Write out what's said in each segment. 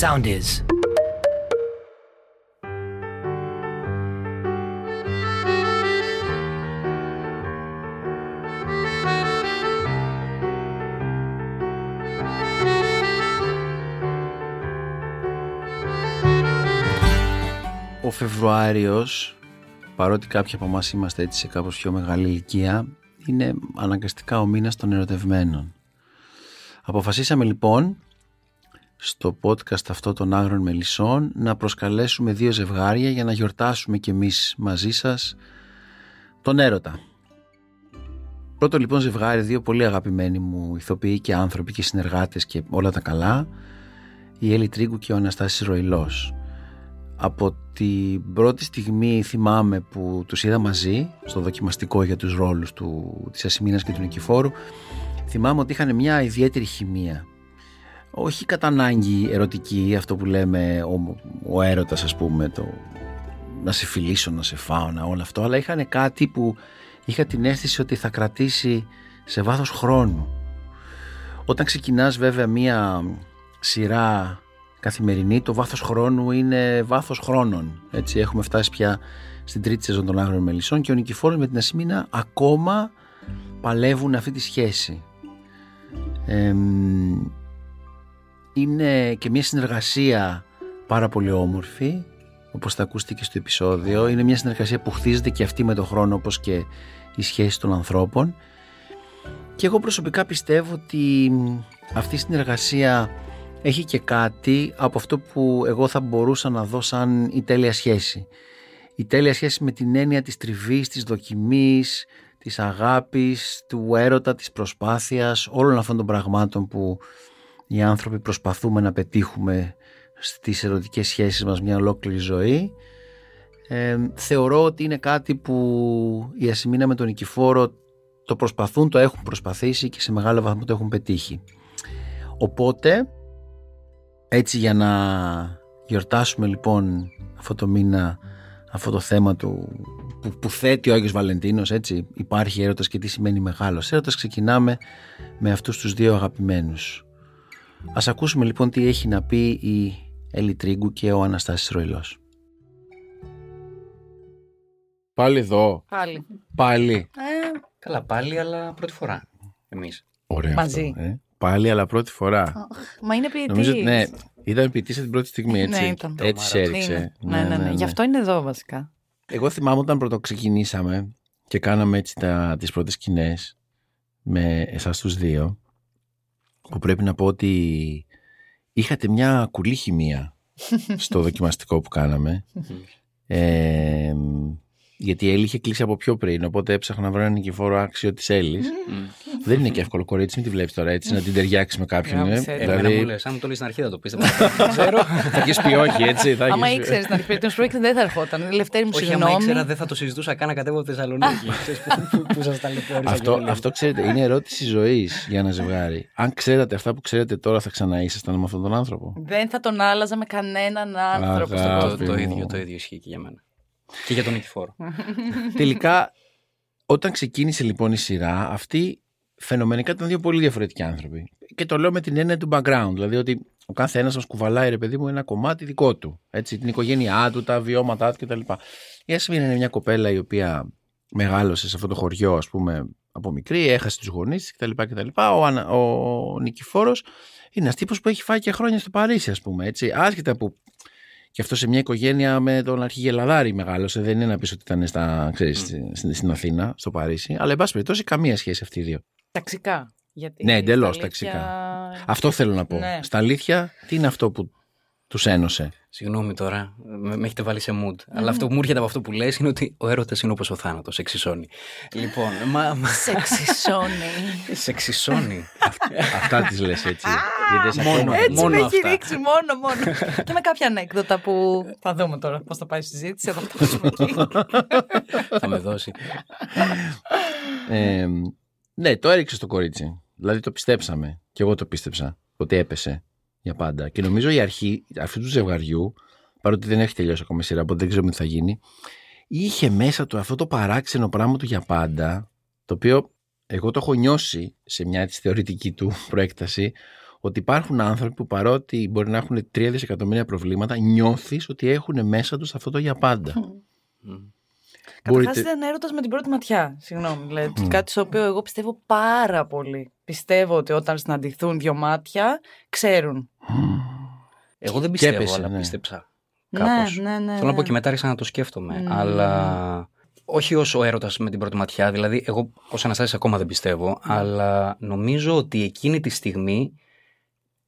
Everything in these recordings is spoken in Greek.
Sound is. Ο Φεβρουάριος, παρότι κάποιοι από εμάς είμαστε έτσι σε κάπως πιο μεγάλη ηλικία, είναι αναγκαστικά ο μήνας των ερωτευμένων. Αποφασίσαμε λοιπόν στο podcast αυτό των Άγρων Μελισσών να προσκαλέσουμε δύο ζευγάρια για να γιορτάσουμε κι εμείς μαζί σας τον έρωτα. Πρώτο λοιπόν ζευγάρι, δύο πολύ αγαπημένοι μου ηθοποιοί και άνθρωποι και συνεργάτες και όλα τα καλά, η Έλλη Τρίγκου και ο Αναστάσης Ροϊλός. Από την πρώτη στιγμή θυμάμαι που τους είδα μαζί στο δοκιμαστικό για τους ρόλους του, της Ασημίνας και του Νικηφόρου θυμάμαι ότι είχαν μια ιδιαίτερη χημεία όχι κατά ανάγκη ερωτική αυτό που λέμε ο, ο έρωτας ας πούμε το, να σε φιλήσω, να σε φάω, να όλο αυτό αλλά είχαν κάτι που είχα την αίσθηση ότι θα κρατήσει σε βάθος χρόνου. Όταν ξεκινάς βέβαια μια σειρά καθημερινή το βάθος χρόνου είναι βάθος χρόνων έτσι. Έχουμε φτάσει πια στην τρίτη σεζόν των Άγρων Μελισσών και ο Νικηφόρος με την Ασημίνα ακόμα παλεύουν αυτή τη σχέση είναι και μια συνεργασία πάρα πολύ όμορφη όπως θα ακούστηκε στο επεισόδιο είναι μια συνεργασία που χτίζεται και αυτή με τον χρόνο όπως και η σχέση των ανθρώπων και εγώ προσωπικά πιστεύω ότι αυτή η συνεργασία έχει και κάτι από αυτό που εγώ θα μπορούσα να δω σαν η τέλεια σχέση. Η τέλεια σχέση με την έννοια της τριβής, της δοκιμής, της αγάπης, του έρωτα, της προσπάθειας, όλων αυτών των πραγμάτων που οι άνθρωποι προσπαθούμε να πετύχουμε στις ερωτικές σχέσεις μας μια ολόκληρη ζωή. Ε, θεωρώ ότι είναι κάτι που η Ασημίνα με τον Νικηφόρο το προσπαθούν, το έχουν προσπαθήσει και σε μεγάλο βαθμό το έχουν πετύχει. Οπότε, έτσι για να γιορτάσουμε λοιπόν αυτό το μήνα, αυτό το θέμα του που, που θέτει ο Άγιος Βαλεντίνος, έτσι, υπάρχει έρωτας και τι σημαίνει μεγάλος έρωτας, ξεκινάμε με αυτούς τους δύο αγαπημένους. Ας ακούσουμε λοιπόν τι έχει να πει η Έλλη Τρίγκου και ο Αναστάσης Ροϊλός. Πάλι εδώ. Πάλι. Πάλι. Ε, Καλά, πάλι, αλλά πρώτη φορά. Εμείς. Ωραία Μαζί. αυτό, ε. Πάλι, αλλά πρώτη φορά. μα είναι ποιητής. Νομίζω ότι ναι, ήταν ποιητής από την πρώτη στιγμή, έτσι. Ναι, ήταν. Έτσι σε Είναι. έριξε. Ναι, ναι, ναι, Γι' αυτό είναι εδώ βασικά. Εγώ θυμάμαι όταν πρώτο ξεκινήσαμε και κάναμε έτσι τα, τις πρώτες σκηνές με εσάς τους δύο που πρέπει να πω ότι είχατε μια κουλή χημεία στο δοκιμαστικό που κάναμε. Ε, γιατί η Έλλη είχε κλείσει από πιο πριν οπότε έψαχνα να βρω έναν νικηφόρο άξιο της Έλλης δεν είναι και εύκολο κορίτσι μην τη βλέπεις τώρα έτσι να την ταιριάξει με κάποιον Να μου ε. ξέρεις. Εμένα μου δηλαδή λες, αν μου το λες στην αρχή θα το πίστευα. Ξέρω. θα έχεις πει όχι έτσι θα Άμα έχεις- ήξερες να αρχίσει περίπτωση πρόκειται δεν θα ερχόταν. Λευτέρη μου, Όχι, άμα συγγνώμη. ήξερα δεν θα το συζητούσα καν να κατέβω από τη Θεσσαλονίκη. Ξέρεις, που- που- Που σας ταλαιπώρησα αυτό, και όλα. αυτό ξέρετε είναι ερώτηση ζωής για ένα ζευγάρι αν ξέρατε αυτά που ξέρετε τώρα θα ξαναείσασταν με αυτόν τον άνθρωπο; Δεν θα τον άλλαζα με κανέναν άνθρωπο στον Αγάπη. κόσμο. Το, το μου. ίδιο, το ίδιο ισχύει και για μένα. Και για τον Νικηφόρο. Τελικά, όταν ξεκίνησε λοιπόν η σειρά, αυτοί φαινομενικά ήταν δύο πολύ διαφορετικοί άνθρωποι. Και το λέω με την έννοια του background, δηλαδή ότι ο κάθε ένας μας κουβαλάει, ρε παιδί μου, ένα κομμάτι δικό του. Έτσι, την οικογένειά του, τα βιώματά του κτλ. Η Άσμιν είναι μια κοπέλα η οποία μεγάλωσε σε αυτό το χωριό, ας πούμε, από μικρή, έχασε τους γονείς τη κτλ. κτλ. Ο, Ανα- ο Νικηφόρος είναι ένας τύπος που έχει φάει και χρόνια στο Παρίσι, ας πούμε. Έτσι, άσχετα που και αυτό σε μια οικογένεια με τον αρχηγελαδάρη μεγάλωσε. Δεν είναι να πεις ότι ήταν στα, ξέρεις, στην, στην Αθήνα, στο Παρίσι. Αλλά εν πάση περιπτώσει καμία σχέση αυτή οι δύο. Ταξικά. Γιατί Ναι, εντελώς στα αλήθεια- ταξικά. Αυτό θέλω να πω. Ναι. Στα αλήθεια, τι είναι αυτό που τους ένωσε. Συγγνώμη τώρα, με, με έχετε βάλει σε mood. Αλλά αυτό που μου έρχεται από αυτό που λες είναι ότι ο έρωτας είναι όπως ο θάνατος, εξισώνει. λοιπόν, μα, μα, Σε ξυσώνει. σε εξισώνει. Αυτά τις λες έτσι. Γιατί σε Μόνο. ακόμα- Έτσι Μόνο με έχει αυτά. ρίξει μόνο, μόνο. και με κάποια ανέκδοτα που θα δούμε τώρα πώς θα πάει η συζήτηση. Θα το ακούσουμε εκεί. Θα με δώσει. Ε, ναι, το έριξες στο κορίτσι. Δηλαδή το πιστέψαμε. Και εγώ το πίστεψα ότι έπεσε για πάντα. Και νομίζω η αρχή αυτού του ζευγαριού, παρότι δεν έχει τελειώσει ακόμα η σειρά, οπότε δεν ξέρουμε τι θα γίνει, είχε μέσα του αυτό το παράξενο πράγμα του για πάντα, το οποίο εγώ το έχω νιώσει σε μια έτσι θεωρητική του προέκταση, ότι υπάρχουν άνθρωποι που παρότι μπορεί να έχουν 3 δισεκατομμύρια προβλήματα, νιώθεις ότι έχουν μέσα τους αυτό το για πάντα. Καταρχάς ήταν έρωτας με την πρώτη ματιά. Συγγνώμη. Δηλαδή, Κάτι στο οποίο εγώ πιστεύω πάρα πολύ. Πιστεύω ότι όταν συναντηθούν δύο μάτια, ξέρουν. Εγώ δεν πιστεύω, έπεσε, αλλά ναι. πίστεψα. Ναι, Κάπως. ναι, ναι, Θέλω να πω ναι. και μετά άρχισα να το σκέφτομαι. Ναι. Αλλά όχι ως ο έρωτας με την πρώτη ματιά. Δηλαδή, εγώ ως Αναστάσης ακόμα δεν πιστεύω. Ναι. Αλλά νομίζω ότι εκείνη τη στιγμή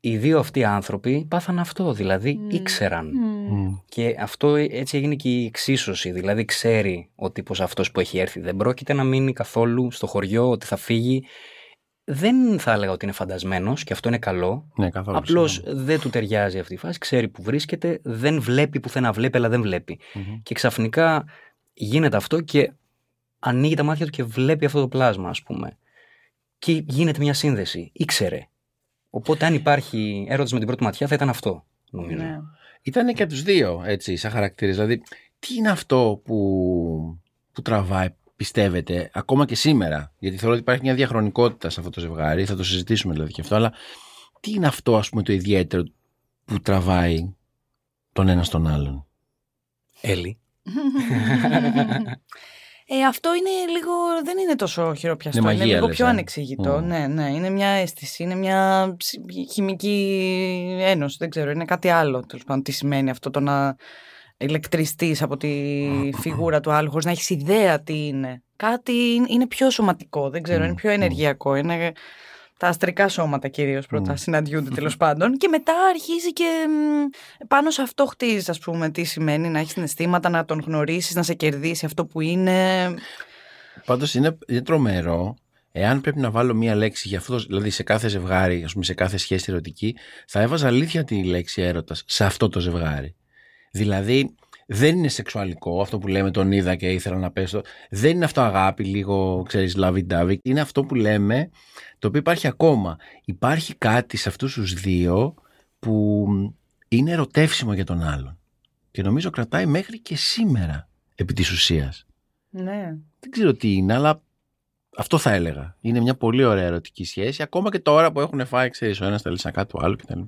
οι δύο αυτοί άνθρωποι πάθαν αυτό. Δηλαδή, ήξεραν. Μμ. Και αυτό έτσι έγινε και η εξίσωση. Δηλαδή, ξέρει ο τύπος αυτός που έχει έρθει δεν πρόκειται να μείνει καθόλου στο χωριό, ότι θα φύγει. Δεν θα έλεγα ότι είναι φαντασμένος και αυτό είναι καλό. Ναι, καθόλου. Απλώς συγγνώμη. δεν του ταιριάζει αυτή η φάση, ξέρει που βρίσκεται, δεν βλέπει πουθενά, βλέπει αλλά δεν βλέπει. Μμμ. Και ξαφνικά γίνεται αυτό και ανοίγει τα μάτια του και βλέπει αυτό το πλάσμα, ας πούμε. Και γίνεται μια σύνδεση. Ήξερε. Οπότε, αν υπάρχει έρωτα με την πρώτη ματιά, θα ήταν αυτό, νομίζω. Ναι. Ήταν και από τους δύο, έτσι, σαν χαρακτήρες. Δηλαδή, τι είναι αυτό που, που τραβάει, πιστεύετε, ακόμα και σήμερα. Γιατί θεωρώ ότι υπάρχει μια διαχρονικότητα σε αυτό το ζευγάρι, θα το συζητήσουμε δηλαδή και αυτό, αλλά τι είναι αυτό, ας πούμε, το ιδιαίτερο που τραβάει τον ένα στον άλλον; Έλλη. Ε, αυτό είναι λίγο. Δεν είναι τόσο χειροπιαστό. Είναι Είναι, μαγεία, λίγο λες, πιο ε. ανεξήγητο. Μμ. Ναι, ναι. Είναι μια αίσθηση. Είναι μια ψ- χημική ένωση. Δεν ξέρω. Είναι κάτι άλλο. Τέλος πάντων, τι σημαίνει αυτό το να ηλεκτριστεί από τη φιγούρα του άλλου χωρίς να έχεις ιδέα τι είναι. Κάτι είναι- είναι πιο σωματικό. Δεν ξέρω. Μμ, Είναι πιο μμ. ενεργειακό. Είναι τα αστρικά σώματα κυρίως πρώτα Μμ. συναντιούνται τέλος πάντων. Και μετά αρχίζει και μ, πάνω σε αυτό χτίζεις, ας πούμε, τι σημαίνει να έχεις συναισθήματα, να τον γνωρίσεις, να σε κερδίσει αυτό που είναι. Πάντως είναι, είναι τρομερό. Εάν πρέπει να βάλω μία λέξη για αυτό, το- δηλαδή σε κάθε ζευγάρι, ας πούμε, σε κάθε σχέση ερωτική, θα έβαζα αλήθεια τη λέξη έρωτας σε αυτό το ζευγάρι. Δηλαδή, δεν είναι σεξουαλικό αυτό που λέμε τον είδα και ήθελα να πέσω. Δεν είναι αυτό αγάπη, λίγο, ξέρεις, lovey-dovey. Είναι αυτό που λέμε, το οποίο υπάρχει ακόμα. Υπάρχει κάτι σε αυτούς τους δύο που είναι ερωτεύσιμο για τον άλλον. Και νομίζω κρατάει μέχρι και σήμερα, επί της ουσίας Ναι. δεν ξέρω τι είναι, αλλά αυτό θα έλεγα. Είναι μια πολύ ωραία ερωτική σχέση, ακόμα και τώρα που έχουν φάει, ξέρεις, ο ένας τα λυσακά του άλλου κτλ.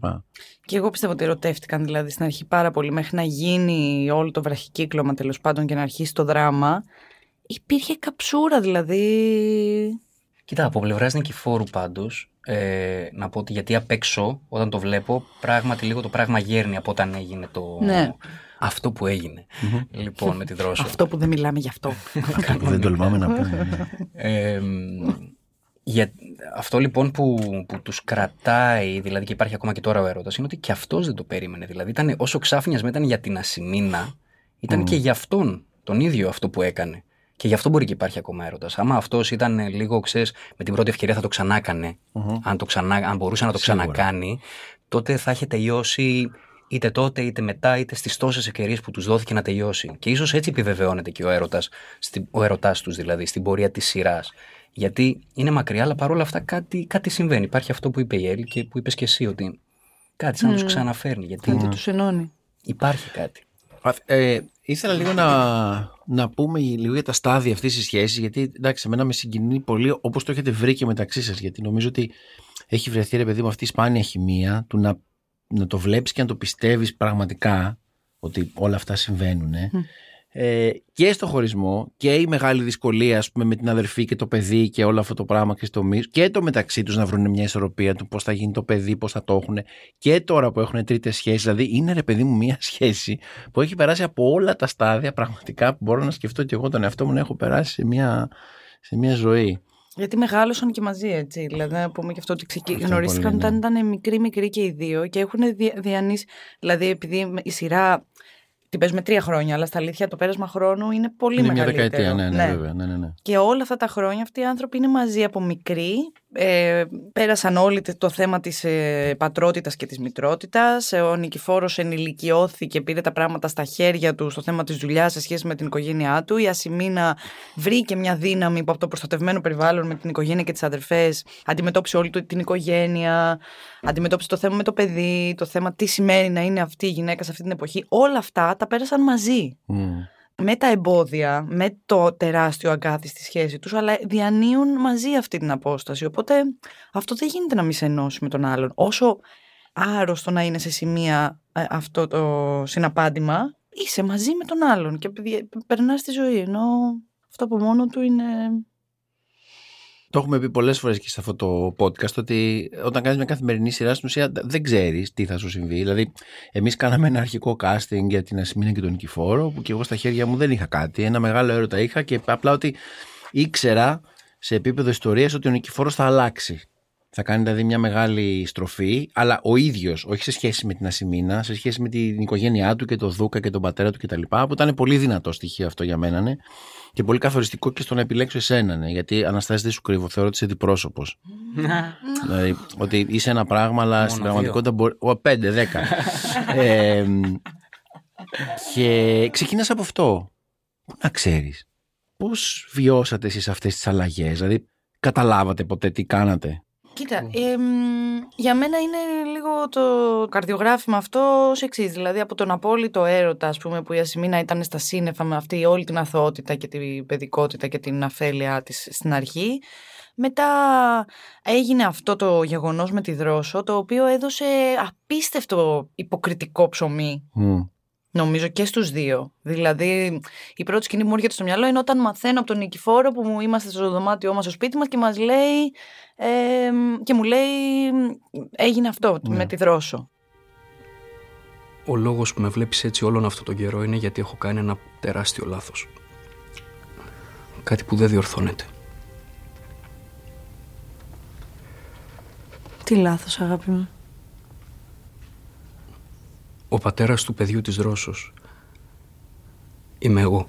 Και εγώ πιστεύω ότι ερωτεύτηκαν δηλαδή στην αρχή πάρα πολύ μέχρι να γίνει όλο το βραχικύκλωμα τέλος πάντων και να αρχίσει το δράμα. Υπήρχε καψούρα δηλαδή. Κοίτα, από πλευράς Νικηφόρου πάντως, ε, να πω ότι γιατί απ' έξω, όταν το βλέπω, πράγματι λίγο το πράγμα γέρνει από όταν έγινε το. Ναι. Αυτό που έγινε. λοιπόν, με τη δρόσο. Αυτό που δεν μιλάμε γι' αυτό. δεν τολμάμε να πούμε. ναι. Ε, για, αυτό λοιπόν που, που τους κρατάει, δηλαδή και υπάρχει ακόμα και τώρα ο έρωτας, είναι ότι και αυτός δεν το περίμενε. Δηλαδή ήταν, όσο ξάφνιασμα ήταν για την Ασημίνα, ήταν και για αυτόν τον ίδιο αυτό που έκανε. Και γι' αυτό μπορεί και υπάρχει ακόμα έρωτας. Άμα αυτός ήταν ε, λίγο, ξέρεις, με την πρώτη ευκαιρία θα το ξανά έκανε, αν, το ξανά, αν μπορούσε να το Σίγουρα. ξανακάνει, τότε θα είχε τελειώσει είτε τότε είτε μετά είτε στις τόσες ευκαιρίες που τους δόθηκε να τελειώσει. Και ίσως έτσι επιβεβαιώνεται και ο έρωτας, στην- ο έρωτάς τους δηλαδή, στην πορεία της σειράς. Γιατί είναι μακριά, αλλά παρόλα αυτά κάτι, κάτι συμβαίνει. Υπάρχει αυτό που είπε η Έλλη και που είπες και εσύ, ότι κάτι σαν να τους ξαναφέρνει. Γιατί Κάτι τους ενώνει. υπάρχει κάτι. Α, Ε, ήθελα λίγο να, να πούμε λίγο για τα στάδια αυτής της σχέσης γιατί εντάξει, εμένα με συγκινεί πολύ όπως το έχετε βρει και μεταξύ σας γιατί νομίζω ότι έχει βρεθεί ρε παιδί μου αυτή η σπάνια χημεία του να, να το βλέπεις και να το πιστεύεις πραγματικά ότι όλα αυτά συμβαίνουν ε, και στο χωρισμό και η μεγάλη δυσκολία ας πούμε, με την αδερφή και το παιδί και όλο αυτό το πράγμα και στο μίσο και το μεταξύ τους να βρουν μια ισορροπία του πώς θα γίνει το παιδί, πώς θα το έχουν και τώρα που έχουν τρίτες σχέσεις δηλαδή είναι ρε παιδί μου μια σχέση που έχει περάσει από όλα τα στάδια πραγματικά που μπορώ να σκεφτώ και εγώ τον εαυτό μου να έχω περάσει σε μια, σε μια ζωή. Γιατί μεγάλωσαν και μαζί, έτσι. Δηλαδή, να πούμε και αυτό ότι ξεκι... Αυτό γνωρίστηκαν πολύ, ναι. όταν ήταν μικροί-μικροί και οι δύο και έχουν δια... διανύσει. Δηλαδή, επειδή η σειρά την παίζουμε τρία χρόνια, αλλά στα αλήθεια το πέρασμα χρόνου είναι πολύ είναι μια μεγαλύτερο. δεκαετία, ναι, ναι, βέβαια. Ναι, ναι, ναι. Και όλα αυτά τα χρόνια αυτοί οι άνθρωποι είναι μαζί από μικροί. Ε, πέρασαν όλοι το θέμα της ε, πατρότητας και της μητρότητας. Ε, ο Νικηφόρος ενηλικιώθηκε, πήρε τα πράγματα στα χέρια του στο θέμα της δουλειάς σε σχέση με την οικογένειά του. Η Ασημίνα βρήκε μια δύναμη που από το προστατευμένο περιβάλλον με την οικογένεια και τις αδερφές αντιμετώπισε όλη του την οικογένεια, αντιμετώπισε το θέμα με το παιδί, το θέμα τι σημαίνει να είναι αυτή η γυναίκα σε αυτή την εποχή. Όλα αυτά τα πέρασαν μαζί. Μμ. Με τα εμπόδια, με το τεράστιο αγκάθι στη σχέση τους, αλλά διανύουν μαζί αυτή την απόσταση. Οπότε αυτό δεν γίνεται να μη σε ενώσει με τον άλλον. Όσο άρρωστο να είναι σε σημεία ε, αυτό το συναπάντημα, είσαι μαζί με τον άλλον και περνάς τη ζωή. Ενώ αυτό από μόνο του είναι το έχουμε πει πολλές φορές και σε αυτό το podcast ότι όταν κάνεις μια καθημερινή σειρά στην ουσία δεν ξέρεις τι θα σου συμβεί. Δηλαδή, εμείς κάναμε ένα αρχικό casting για την Ασημίνα και τον Νικηφόρο, που και εγώ στα χέρια μου δεν είχα κάτι. Ένα μεγάλο έρωτα είχα και απλά ότι ήξερα σε επίπεδο ιστορίας ότι ο Νικηφόρος θα αλλάξει. Θα κάνει δηλαδή μια μεγάλη στροφή, αλλά ο ίδιος, όχι σε σχέση με την Ασημίνα, σε σχέση με την οικογένειά του και τον Δούκα και τον πατέρα του κτλ. Που ήταν πολύ δυνατό στοιχείο αυτό για μένα. Ναι και πολύ καθοριστικό και στο να επιλέξω εσένα, ναι, γιατί Αναστάση δεν σου κρύβω, θεωρώ ότι είσαι διπρόσωπος. δηλαδή, ότι είσαι ένα πράγμα, αλλά στην πραγματικότητα μπορεί. Ο, πέντε, δέκα. ε, και ξεκινάς από αυτό. Πού να ξέρεις, πώς βιώσατε εσείς αυτές τις αλλαγές, δηλαδή καταλάβατε ποτέ τι κάνατε; Κοίτα, για μένα είναι λίγο το καρδιογράφημα αυτό ως εξής. Δηλαδή από τον απόλυτο έρωτα, ας πούμε, που η Ασημίνα ήταν στα σύννεφα με αυτή όλη την αθωότητα και την παιδικότητα και την αφέλειά της στην αρχή. Μετά έγινε αυτό το γεγονός με τη Δρόσο, το οποίο έδωσε απίστευτο υποκριτικό ψωμί Νομίζω και στους δύο. Δηλαδή, η πρώτη σκηνή που μου έρχεται στο μυαλό είναι όταν μαθαίνω από τον Νικηφόρο που μου είμαστε στο δωμάτιό μας στο σπίτι μας και μας λέει. Ε, και μου λέει. Έγινε αυτό ναι. με τη δρόσο. Ο λόγος που με βλέπεις έτσι όλον αυτό τον καιρό είναι γιατί έχω κάνει ένα τεράστιο λάθος. Κάτι που δεν διορθώνεται. Τι λάθος αγάπη μου. Ο πατέρας του παιδιού της Ρώσος είμαι εγώ.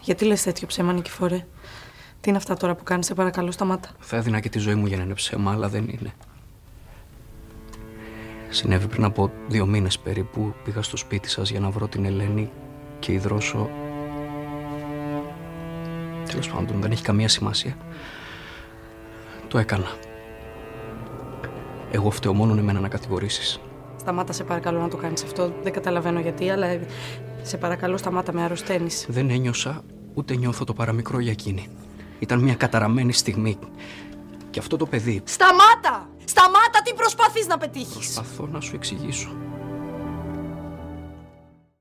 Γιατί λες τέτοιο ψέμα, Νικηφόρε; Τι είναι αυτά τώρα που κάνεις, σε παρακαλώ, σταμάτα. Θα έδινα και τη ζωή μου για να είναι ψέμα, αλλά δεν είναι. Συνέβη πριν από δύο μήνες περίπου. Πήγα στο σπίτι σας για να βρω την Ελένη και η Δρόσο... Τέλος πάντων, δεν έχει καμία σημασία. Το έκανα. Εγώ φταίω μόνο εμένα να κατηγορήσεις. Σταμάτα, σε παρακαλώ να το κάνεις αυτό. Δεν καταλαβαίνω γιατί, αλλά σε παρακαλώ, σταμάτα με αρρωσταίνεις. Δεν ένιωσα ούτε νιώθω το παραμικρό για εκείνη. Ήταν μια καταραμένη στιγμή. Και αυτό το παιδί. Σταμάτα! Σταμάτα, τι προσπαθείς να πετύχεις. Προσπαθώ να σου εξηγήσω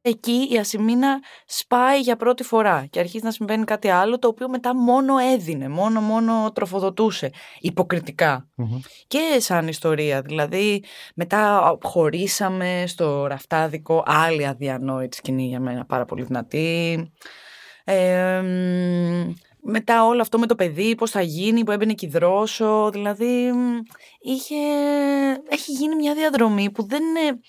εκεί η ασημίνα σπάει για πρώτη φορά και αρχίζει να συμβαίνει κάτι άλλο το οποίο μετά μόνο έδινε, μόνο μόνο τροφοδοτούσε Και σαν ιστορία, δηλαδή μετά χωρίσαμε στο ραφτάδικο άλλη αδιανόητη σκηνή για μένα πάρα πολύ δυνατή. μετά όλο αυτό με το παιδί, πώς θα γίνει, που έμπαινε και δρόσο, δηλαδή είχε, έχει γίνει μια διαδρομή που δεν είναι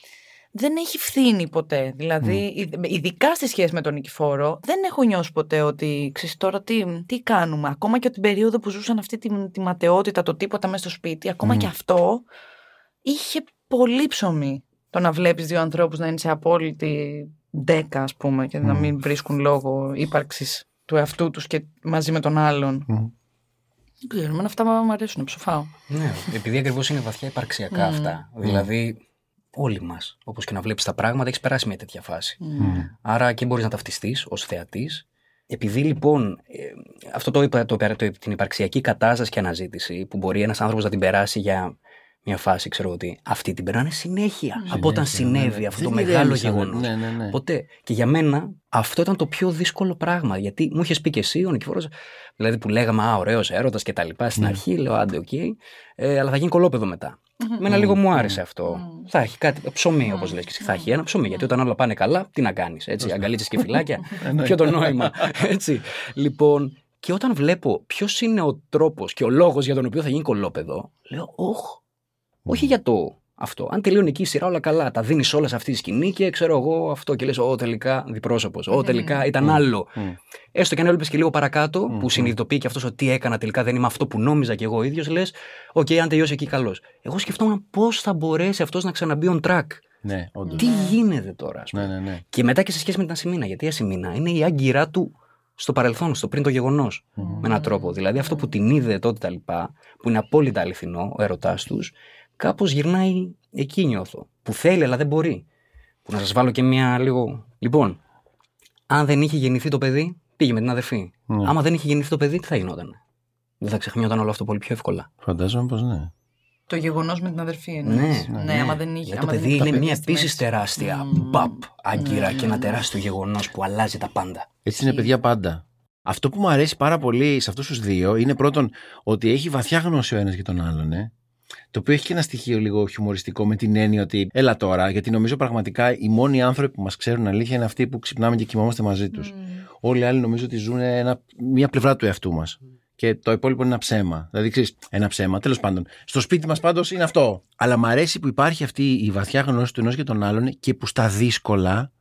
δεν έχει φθήνει ποτέ. Δηλαδή, ειδικά στη σχέση με τον Νικηφόρο, δεν έχω νιώσει ποτέ ότι ξέρεις τώρα τι, τι κάνουμε. Ακόμα και την περίοδο που ζούσαν αυτή τη, τη ματαιότητα, το τίποτα μέσα στο σπίτι, ακόμα και αυτό είχε πολύ ψωμί. Το να βλέπεις δύο ανθρώπους να είναι σε απόλυτη δέκα, ας πούμε, και να μην βρίσκουν λόγο ύπαρξης του εαυτού τους και μαζί με τον άλλον. Δεν ξέρω, εμένα αυτά μου αρέσουν, ψοφάω. Ναι, επειδή ακριβώς είναι βαθιά υπαρξιακά αυτά. Δηλαδή, όλοι μας. Όπως και να βλέπεις τα πράγματα, έχεις περάσει μια τέτοια φάση. Mm. Άρα και μπορείς να ταυτιστείς ως θεατής. Επειδή λοιπόν, ε, αυτό το είπα, το, το, την υπαρξιακή κατάσταση και αναζήτηση, που μπορεί ένας άνθρωπος να την περάσει για μια φάση, ξέρω ότι αυτή την περνάνε συνέχεια. Mm. Από όταν συνέβη ναι, ναι. αυτό το μεγάλο γεγονός. Ναι, ναι, ναι. Ποτέ. Και για μένα αυτό ήταν το πιο δύσκολο πράγμα. Γιατί μου είχες πει και εσύ, ο Νικηφόρος, δηλαδή που λέγαμε Α, ωραίος έρωτας και τα λοιπά στην αρχή, λέω Άντε, OK, okay, ε, αλλά θα γίνει κωλόπαιδο μετά. Μένα λίγο μου άρεσε αυτό. Θα έχει κάτι ψωμί, όπως λες και εσύ. Θα έχει ένα ψωμί. Γιατί όταν όλα πάνε καλά, τι να κάνεις. Έτσι, αγκαλίτσες και φυλάκια. Ε, ναι. Ποιο το νόημα. Έτσι. Λοιπόν, και όταν βλέπω ποιος είναι ο τρόπος και ο λόγος για τον οποίο θα γίνει κωλόπαιδο, λέω, Ωχ, όχι για το αυτό. Αν τελειώνει εκεί η σειρά, όλα καλά. Τα δίνεις όλα σε αυτή τη σκηνή και ξέρω εγώ αυτό και λες: Ω τελικά διπρόσωπος. Ω τελικά ήταν άλλο. Έστω και αν έλειπε και λίγο παρακάτω, που συνειδητοποιεί και αυτός ότι τι έκανα τελικά δεν είμαι αυτό που νόμιζα και εγώ ίδιος, λες: Οκ, αν τελειώσει εκεί, καλώς. Εγώ σκεφτόμουν πώς θα μπορέσει αυτός να ξαναμπεί on track. Ναι, όντως. Τι γίνεται τώρα, ας πούμε; Ναι, ναι, ναι. Και μετά και σε σχέση με την Ασημίνα. Γιατί η Ασημίνα είναι η άγκυρά του στο παρελθόν, στο πριν το γεγονός. Με έναν τρόπο. Δηλαδή αυτό που την είδε τότε τα λοιπά, που είναι απόλυτα αληθινό, ο έρωτά τους, κάπως γυρνάει εκεί νιώθω. Που θέλει, αλλά δεν μπορεί. Που να σας βάλω και μια λίγο. Λοιπόν, αν δεν είχε γεννηθεί το παιδί, πήγε με την αδερφή. Ναι. Άμα δεν είχε γεννηθεί το παιδί, τι θα γινόταν; Δεν θα ξεχνιόταν όλο αυτό πολύ πιο εύκολα. Φαντάζομαι πως ναι. Το γεγονός με την αδερφή εννοείς. Ναι, ναι, άμα δεν είχε. Γιατί άμα το δεν παιδί είχε είναι παιδί μια στη μέση. επίση τεράστια μπαπ άγκυρα και ένα τεράστιο γεγονός που αλλάζει τα πάντα. Έτσι είναι παιδιά πάντα. Αυτό που μου αρέσει πάρα πολύ σε αυτούς τους δύο είναι πρώτον ότι έχει βαθιά γνώση ο ένας για τον άλλον. Ε. Το οποίο έχει και ένα στοιχείο λίγο χιουμοριστικό με την έννοια ότι έλα τώρα, γιατί νομίζω πραγματικά οι μόνοι άνθρωποι που μας ξέρουν αλήθεια είναι αυτοί που ξυπνάμε και κοιμόμαστε μαζί τους. Όλοι οι άλλοι νομίζω ότι ζουν ένα, μια πλευρά του εαυτού μας. Και το υπόλοιπο είναι ένα ψέμα. Δηλαδή, ξέρεις, ένα ψέμα. Τέλος πάντων, στο σπίτι μας πάντως είναι αυτό. Αλλά μ' αρέσει που υπάρχει αυτή η βαθιά γνώση του ενός για τον άλλον και που στα δύσκολα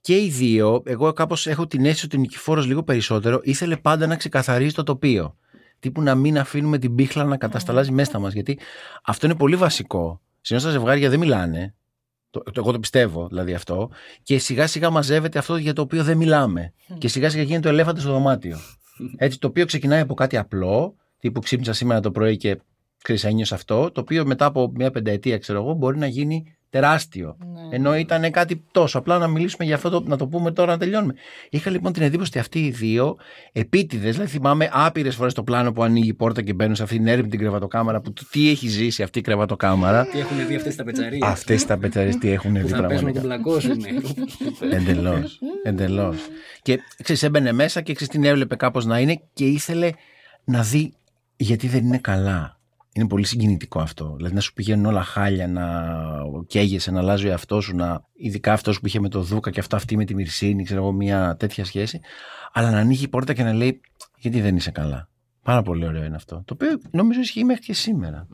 και οι δύο, εγώ κάπως έχω την αίσθηση ότι ο Νικηφόρος λίγο περισσότερο ήθελε πάντα να ξεκαθαρίζει το τοπίο. Τύπου να μην αφήνουμε την πίχλα να κατασταλάζει μέσα μας. Γιατί αυτό είναι πολύ βασικό. Συνήθω τα ζευγάρια δεν μιλάνε. Το, το, εγώ το πιστεύω δηλαδή αυτό. Και σιγά σιγά μαζεύεται αυτό για το οποίο δεν μιλάμε. Και σιγά σιγά γίνεται το ελέφαντα στο δωμάτιο. Έτσι, το οποίο ξεκινάει από κάτι απλό, τύπου ξύπνησα σήμερα το πρωί και ξέρεις, ένιωσα αυτό, το οποίο μετά από μια πενταετία, ξέρω εγώ, μπορεί να γίνει τεράστιο. Ναι. Ενώ ήταν κάτι τόσο απλά να μιλήσουμε για αυτό, το, να το πούμε τώρα να τελειώνουμε. Είχα λοιπόν την εντύπωση ότι αυτοί οι δύο επίτηδες, δηλαδή θυμάμαι άπειρες φορές το πλάνο που ανοίγει η πόρτα και μπαίνουν σε αυτήν την έρημη την κρεβατοκάμαρα, που το τι έχει ζήσει αυτή η κρεβατοκάμαρα. Τι έχουν δει αυτές τα πετσαρίε. Αυτές τα πετσαρίε τι έχουν δει που θα παίζουν να τον πραγματικά. πλακώσουν. Εντελώς. Εντελώς. Και ξέρεις, έμπαινε μέσα και ξέρεις την έβλεπε κάπως να είναι και ήθελε να δει γιατί δεν είναι καλά. Είναι πολύ συγκινητικό αυτό. Δηλαδή να σου πηγαίνουν όλα χάλια, να καίγεσαι, να αλλάζει ο εαυτός σου, να... ειδικά αυτός που είχε με το Δούκα και αυτό αυτή με τη Μυρσίνη, ξέρω εγώ, μια τέτοια σχέση. Αλλά να ανοίγει η πόρτα και να λέει Γιατί δεν είσαι καλά; Πάρα πολύ ωραίο είναι αυτό. Το οποίο νομίζω ισχύει μέχρι και σήμερα.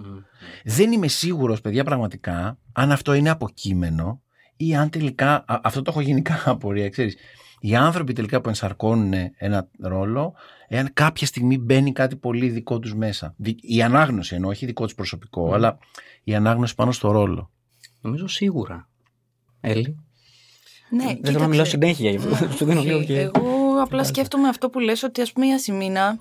Δεν είμαι σίγουρος, παιδιά, πραγματικά, αν αυτό είναι αποκείμενο ή αν τελικά. α, αυτό το έχω γενικά απορία, ξέρεις. Οι άνθρωποι τελικά που ενσαρκώνουν ένα ρόλο, εάν κάποια στιγμή μπαίνει κάτι πολύ δικό τους μέσα. Δι- Η ανάγνωση εννοώ, όχι δικό τους προσωπικό, αλλά η ανάγνωση πάνω στο ρόλο. Νομίζω σίγουρα. Έλλη. Ναι, Δεν θέλω να μιλάω συνέχεια γι' αυτό. Σου δίνω λίγο Όχι, και. Εγώ απλά σκέφτομαι αυτό που λες ότι ας πούμε η Ασημίνα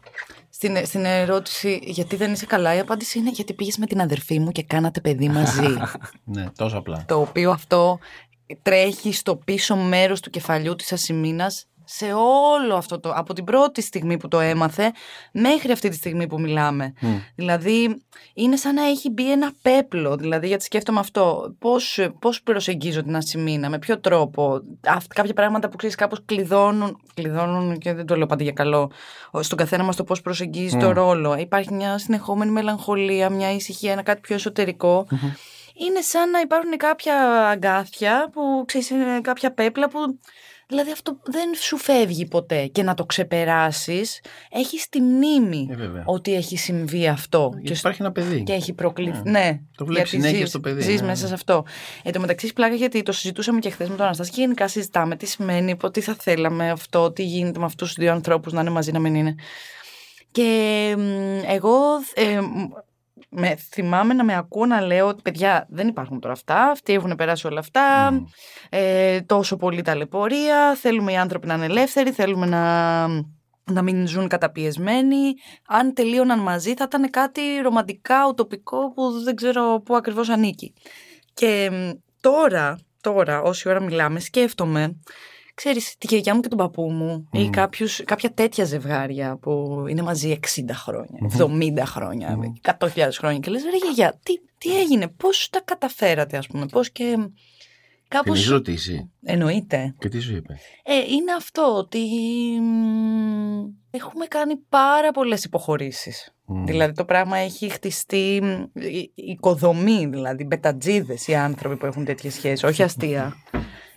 στην, στην ερώτηση γιατί δεν είσαι καλά η απάντηση είναι γιατί πήγες με την αδερφή μου και κάνατε παιδί μαζί. Ναι, τόσο απλά. το οποίο αυτό τρέχει στο πίσω μέρος του κεφαλιού της Ασημίνας σε όλο αυτό το, από την πρώτη στιγμή που το έμαθε μέχρι αυτή τη στιγμή που μιλάμε. Δηλαδή είναι σαν να έχει μπει ένα πέπλο, δηλαδή γιατί σκέφτομαι αυτό, πώς, πώς προσεγγίζω την Ασημίνα, με ποιο τρόπο, Αυτά, κάποια πράγματα που ξέρεις κάπως κλειδώνουν, κλειδώνουν και δεν το λέω πάντα για καλό, στον καθένα μας το πώς προσεγγίζει το ρόλο. Υπάρχει μια συνεχόμενη μελαγχολία, μια ησυχία, ένα κάτι πιο εσωτερικό είναι σαν να υπάρχουν κάποια αγκάθια που ξέρεις, είναι κάποια πέπλα που δηλαδή αυτό δεν σου φεύγει ποτέ και να το ξεπεράσεις έχεις τη μνήμη Ε, βέβαια. ότι έχει συμβεί αυτό Γιατί και, σ- υπάρχει ένα παιδί. και έχει προκληθεί. Ναι, Το βλέπεις γιατί συνέχεια ζεις- στο παιδί, Ζεις ναι, μέσα ναι. σε αυτό. Εν τω μεταξύ, πλάκα γιατί το συζητούσαμε και χθες με τον Αναστάση και γενικά συζητάμε τι σημαίνει, πω, τι θα θέλαμε αυτό, τι γίνεται με αυτούς τους δύο ανθρώπους να είναι μαζί, να μην είναι. Και μ, εγώ ε, μ, με, θυμάμαι να με ακούω να λέω ότι παιδιά δεν υπάρχουν τώρα αυτά, αυτοί έχουν περάσει όλα αυτά, ε, τόσο πολύ ταλαιπωρία, θέλουμε οι άνθρωποι να είναι ελεύθεροι, θέλουμε να, να μην ζουν καταπιεσμένοι. Αν τελείωναν μαζί θα ήταν κάτι ρομαντικά, ουτοπικό που δεν ξέρω πού ακριβώς ανήκει. Και μ, τώρα, τώρα όση ώρα μιλάμε σκέφτομαι Ξέρεις, τη γιαγιά μου και τον παππού μου ή κάποιους, κάποια τέτοια ζευγάρια που είναι μαζί 60 χρόνια, 70 χρόνια, 100.000 χρόνια και λες ρε γιαγιά, τι, τι έγινε, πώς τα καταφέρατε ας πούμε, πώς και Την κάπως... έχει ρωτήσει. Εννοείται. Και τι σου είπε; Ε, είναι αυτό ότι μ, έχουμε κάνει πάρα πολλές υποχωρήσεις. Δηλαδή το πράγμα έχει χτιστεί μ, η- η οικοδομή, δηλαδή μπετατζίδες οι άνθρωποι που έχουν τέτοιες σχέσεις, όχι αστεία.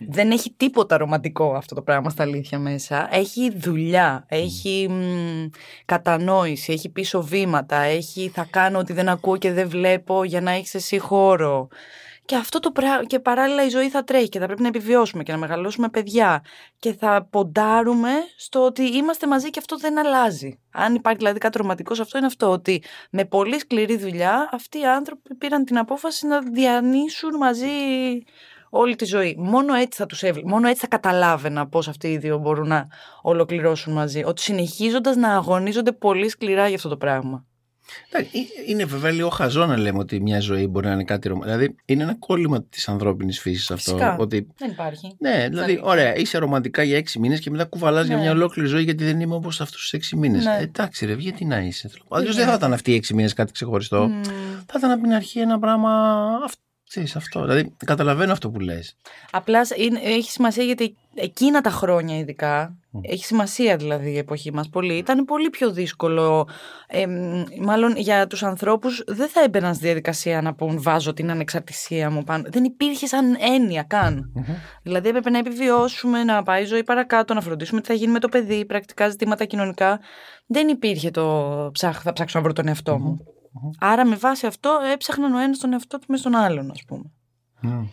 Δεν έχει τίποτα ρομαντικό αυτό το πράγμα στα αλήθεια μέσα. Έχει δουλειά, έχει μ, κατανόηση, έχει πίσω βήματα, έχει θα κάνω ότι δεν ακούω και δεν βλέπω για να έχεις εσύ χώρο. Και αυτό το πράγμα, και παράλληλα η ζωή θα τρέχει και θα πρέπει να επιβιώσουμε και να μεγαλώσουμε παιδιά και θα ποντάρουμε στο ότι είμαστε μαζί και αυτό δεν αλλάζει. Αν υπάρχει δηλαδή κάτι ρομαντικό σε αυτό είναι αυτό ότι με πολύ σκληρή δουλειά αυτοί οι άνθρωποι πήραν την απόφαση να διανύσουν μαζί όλη τη ζωή. Μόνο έτσι θα τους έβλεπα, μόνο έτσι θα καταλάβαινα πώς αυτοί οι δύο μπορούν να ολοκληρώσουν μαζί. Ότι συνεχίζοντας να αγωνίζονται πολύ σκληρά για αυτό το πράγμα. Εντάξει, ε- Είναι βέβαια λίγο χαζό να λέμε ότι μια ζωή μπορεί να είναι κάτι ρομαντικό. Δηλαδή είναι ένα κόλλημα της ανθρώπινης φύσης αυτό. Φυσικά. Ότι, Δεν υπάρχει. ναι, δηλαδή, Δηλαδή- ωραία, είσαι ρομαντικά για έξι μήνες και μετά κουβαλάς για Ναι. μια ολόκληρη ζωή γιατί δεν είμαι όπως αυτούς τους έξι μήνες. Ναι. εντάξει, ρε, γιατί να είσαι. Αλλιώς Ναι. δεν θα ήταν αυτοί οι έξι μήνες κάτι ξεχωριστό. Μμμ. Θα ήταν από την αρχή ένα πράγμα. αυ- ξέρεις, αυτό. Δηλαδή, καταλαβαίνω αυτό που λες. Απλά είναι- έχει σημασία γιατί εκείνα τα χρόνια ειδικά, έχει σημασία δηλαδή η εποχή μας πολύ, ήταν πολύ πιο δύσκολο. Ε, μ, μάλλον για τους ανθρώπους δεν θα έμπαιναν στη διαδικασία να πούν βάζω την ανεξαρτησία μου πάνω. Δεν υπήρχε σαν έννοια καν. Δηλαδή έπρεπε να επιβιώσουμε, να πάει η ζωή παρακάτω, να φροντίσουμε τι θα γίνει με το παιδί, πρακτικά ζητήματα κοινωνικά. Δεν υπήρχε το ψάχ, θα ψάξω να βρω τον εαυτό μου. Άρα με βάση αυτό έψαχναν ο ένας τον εαυτό του μες στον άλλον ας πούμε. Μμ.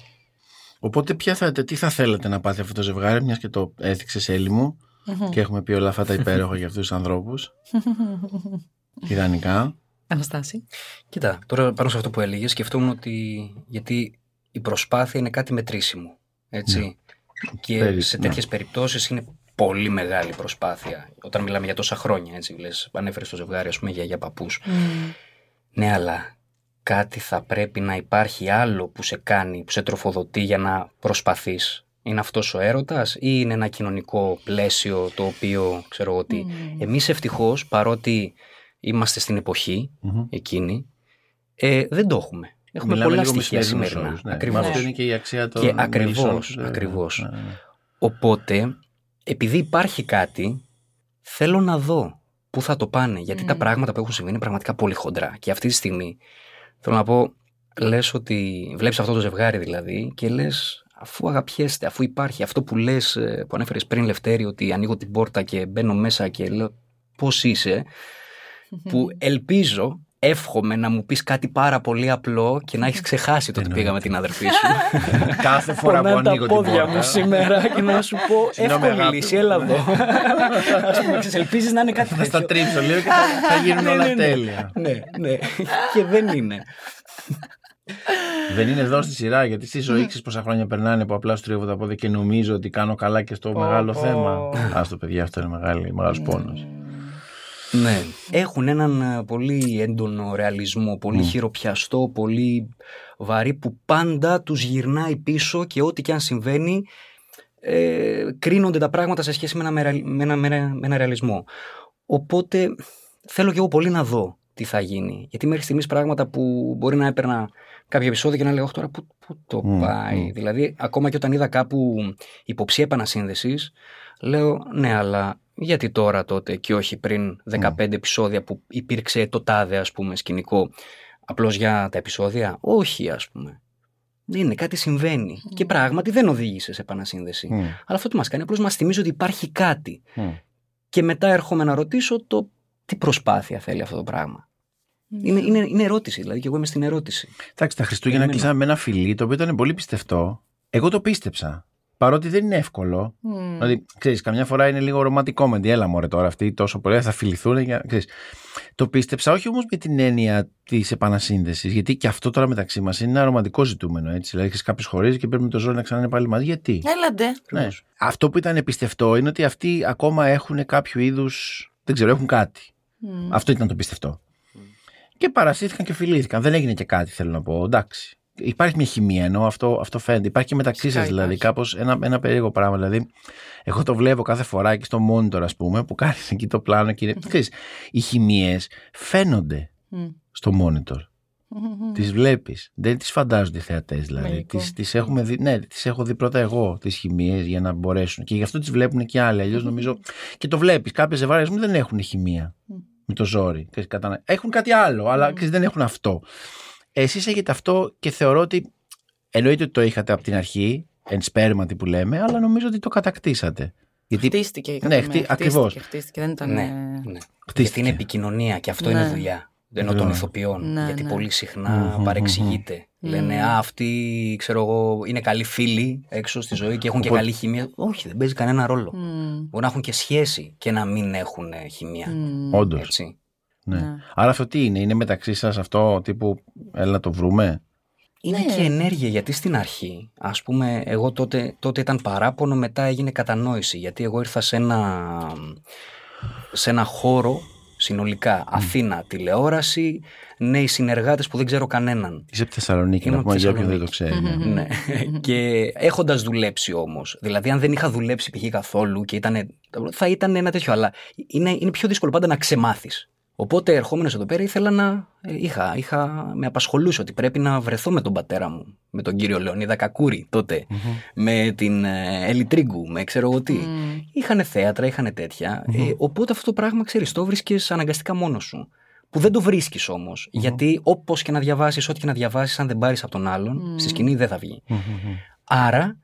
Οπότε, ποια θα, τι θα θέλατε να πάθει αυτό το ζευγάρι, μιας και το έθιξες έλλη μου και έχουμε πει όλα αυτά τα υπέροχα για αυτούς τους ανθρώπους. Ιδανικά. Αναστάση. Κοίτα, τώρα πάνω σε αυτό που έλεγες, σκεφτόμουν ότι. Γιατί η προσπάθεια είναι κάτι μετρήσιμο. Έτσι. Και Περί- σε ναι. τέτοιες περιπτώσεις είναι πολύ μεγάλη προσπάθεια. Όταν μιλάμε για τόσα χρόνια, έτσι. Λες, ανέφερες το ζευγάρι, ας πούμε, για, για παππούς. Ναι, αλλά κάτι θα πρέπει να υπάρχει άλλο που σε κάνει, που σε τροφοδοτεί για να προσπαθείς. Είναι αυτός ο έρωτας ή είναι ένα κοινωνικό πλαίσιο το οποίο ξέρω εγώ τι. Εμείς ευτυχώς παρότι είμαστε στην εποχή Μμμ. εκείνη ε, δεν το έχουμε. Έχουμε Μιλάμε πολλά λίγο με στοιχεία σημερινούς σημερινά. όρους, ναι. Ακριβώς. Μα Αυτό είναι και η αξία των Και ακριβώς, μελισσών, ε, ακριβώς. ναι, ναι, ναι. Οπότε, επειδή υπάρχει κάτι, θέλω να δω πού θα το πάνε. Γιατί τα πράγματα που έχουν συμβεί είναι πραγματικά πολύ χοντρά. Και αυτή τη στιγμή, θέλω να πω, λες ότι βλέπεις αυτό το ζευγάρι δηλαδή και λες αφού αγαπιέστε, αφού υπάρχει αυτό που λες, ε, που ανέφερες πριν Λευτέρη, ότι ανοίγω την πόρτα και μπαίνω μέσα και λέω πώς είσαι, που ελπίζω, εύχομαι να μου πεις κάτι πάρα πολύ απλό και να έχεις ξεχάσει το ότι πήγα με την αδερφή σου. Κάθε φορά που Πονάνε τα ανοίγω την πόδια πόρτα. μου σήμερα και να σου πω Συγγνώμη, εύκολη αγάπη λύση, μου. έλα εδώ. Ας πούμε, ξέρεις, ελπίζεις να είναι κάτι Θα στα τέτοιο. τρίψω λίγο και θα, θα γίνουν Ναι, όλα ναι, ναι. τέλεια. Ναι, ναι. Και δεν είναι. Δεν είναι εδώ στη σειρά, γιατί στη ζωή ξέρεις πόσα χρόνια περνάνε που απλά σου τρίβω τα πόδια και νομίζω ότι κάνω καλά και στο Πω, μεγάλο πω. θέμα. Α το παιδιά, αυτό είναι μεγάλη, μεγάλος πόνος. Ναι. Έχουν έναν ε, πολύ έντονο ρεαλισμό, πολύ χειροπιαστό, πολύ βαρύ που πάντα τους γυρνάει πίσω και ό,τι και αν συμβαίνει ε, κρίνονται τα πράγματα σε σχέση με ένα, μερα- με ένα, με ένα, με ένα ρεαλισμό. Οπότε θέλω και εγώ πολύ να δω τι θα γίνει. Γιατί μέχρι στιγμής πράγματα που μπορεί να έπαιρνα κάποια επεισόδια και να λέω «Αχ, τώρα πού, πού το Μμ, πάει. μμ. Δηλαδή ακόμα και όταν είδα κάπου υποψία επανασύνδεσης λέω ναι αλλά γιατί τώρα τότε και όχι πριν 15 επεισόδια που υπήρξε το τάδε ας πούμε σκηνικό απλώς για τα επεισόδια; Όχι ας πούμε. Δεν είναι, κάτι συμβαίνει. Και πράγματι δεν οδήγησε σε επανασύνδεση. Μμ, Αλλά αυτό τι μας κάνει, απλώς μας θυμίζει ότι υπάρχει κάτι. μμ. Και μετά έρχομαι να ρωτήσω το τι προσπάθεια θέλει αυτό το πράγμα. Είναι, είναι, είναι ερώτηση, δηλαδή και εγώ είμαι στην ερώτηση. Εντάξει, τα Χριστούγεννα Περιμένω. κλείσαμε με ένα φιλί το οποίο ήταν πολύ πιστευτό. Εγώ το πίστεψα. Παρότι δεν είναι εύκολο. Μμ. Δηλαδή, ξέρεις, καμιά φορά είναι λίγο romantic comedy. Έλα μωρέ τώρα αυτοί τόσο πολύ θα φιληθούν. Για... Ξέρεις. Το πίστεψα όχι όμως με την έννοια της επανασύνδεσης. Γιατί και αυτό τώρα μεταξύ μας είναι ένα ρομαντικό ζητούμενο. Έτσι. Δηλαδή, έχεις κάποιο χωρίζει και πρέπει με το ζώο να ξανά πάλι μαζί. Γιατί; Έλαντε. Ναι. Αυτό που ήταν πιστευτό είναι ότι αυτοί ακόμα έχουν κάποιο είδους. Δεν ξέρω, έχουν κάτι. Μμ. Αυτό ήταν το πιστευτό. Και παρασύρθηκαν και φιλήθηκαν. Δεν έγινε και κάτι, θέλω να πω. Εντάξει. Υπάρχει μια χημεία ενώ αυτό, αυτό φαίνεται. Υπάρχει και μεταξύ Φυσικά σα δηλαδή υπάρχει. κάπως ένα, ένα περίεργο πράγμα. Δηλαδή, εγώ το βλέπω κάθε φορά και στο monitor, ας πούμε, που κάνει εκεί το πλάνο και είναι. Ξέρεις, οι χημίες φαίνονται Μμ. στο monitor. Μμμ. Τις βλέπεις. Δεν τις φαντάζονται οι θεατές δηλαδή. Μαγικό. Τις, τις έχουμε δει, ναι, τις έχω δει πρώτα εγώ τις χημίες για να μπορέσουν. Και γι' αυτό τις βλέπουν και άλλοι. Αλλιώς νομίζω. Και το βλέπεις. Κάποιες ζευγάρια μου δεν έχουν χημεία με το ζόρι. Ξέρεις, κατανα- Έχουν κάτι άλλο, αλλά ξέρεις, δεν έχουν αυτό. Εσείς έχετε αυτό και θεωρώ ότι εννοείται ότι το είχατε από την αρχή, εν σπέρματι που λέμε, αλλά νομίζω ότι το κατακτήσατε. Γιατί Χτίστηκε η Ναι, ναι, χτί- ακριβώς. Χτίστηκε, δεν ήταν. Ναι, ε, ναι. Χτίστηκε. Γιατί είναι επικοινωνία και αυτό Ναι. είναι δουλειά. Ενώ των Ναι. ηθοποιών. Ναι, γιατί ναι. πολύ συχνά Μμμ, παρεξηγείται. μμμ. Λένε Α, αυτοί ξέρω εγώ, είναι καλοί φίλοι έξω στη ζωή και έχουν και Οπότε- καλή χημεία. Όχι, δεν παίζει κανένα ρόλο. μμ, Μπορεί να έχουν και σχέση και να μην έχουν ε, χημεία. μμ. όντως. Έτσι. Ναι. Ναι. Άρα αυτό τι είναι, είναι μεταξύ σας αυτό τύπου έλα να το βρούμε; Είναι Ναι. και ενέργεια γιατί στην αρχή, ας πούμε, εγώ τότε, τότε ήταν παράπονο, μετά έγινε κατανόηση. Γιατί εγώ ήρθα σε ένα, σε ένα χώρο συνολικά. Αθήνα, τηλεόραση, νέοι συνεργάτες που δεν ξέρω κανέναν. Είσαι από τη Θεσσαλονίκη, Είμαι να από πούμε για όποιον δεν Θεσσαλονίκη. το ξέρει. ναι. ναι. και έχοντας δουλέψει όμως, δηλαδή αν δεν είχα δουλέψει π.χ. καθόλου και ήταν. θα ήταν ένα τέτοιο, αλλά είναι, είναι πιο δύσκολο πάντα να ξεμάθεις. Οπότε ερχόμενος εδώ πέρα ήθελα να. ε, Είχα, είχα, με απασχολούσε ότι πρέπει να βρεθώ με τον πατέρα μου, με τον κύριο Λεωνίδα Κακούρη τότε, με την ε, Έλλη Τρίγκου, με ξέρω εγώ τι. Είχανε θέατρα, είχανε τέτοια. Ε, οπότε αυτό το πράγμα, ξέρεις, το βρίσκεις αναγκαστικά μόνος σου. Που δεν το βρίσκεις όμως. Γιατί όπως και να διαβάσεις, ό,τι και να διαβάσεις, αν δεν πάρεις από τον άλλον, στη σκηνή δεν θα βγει. Άρα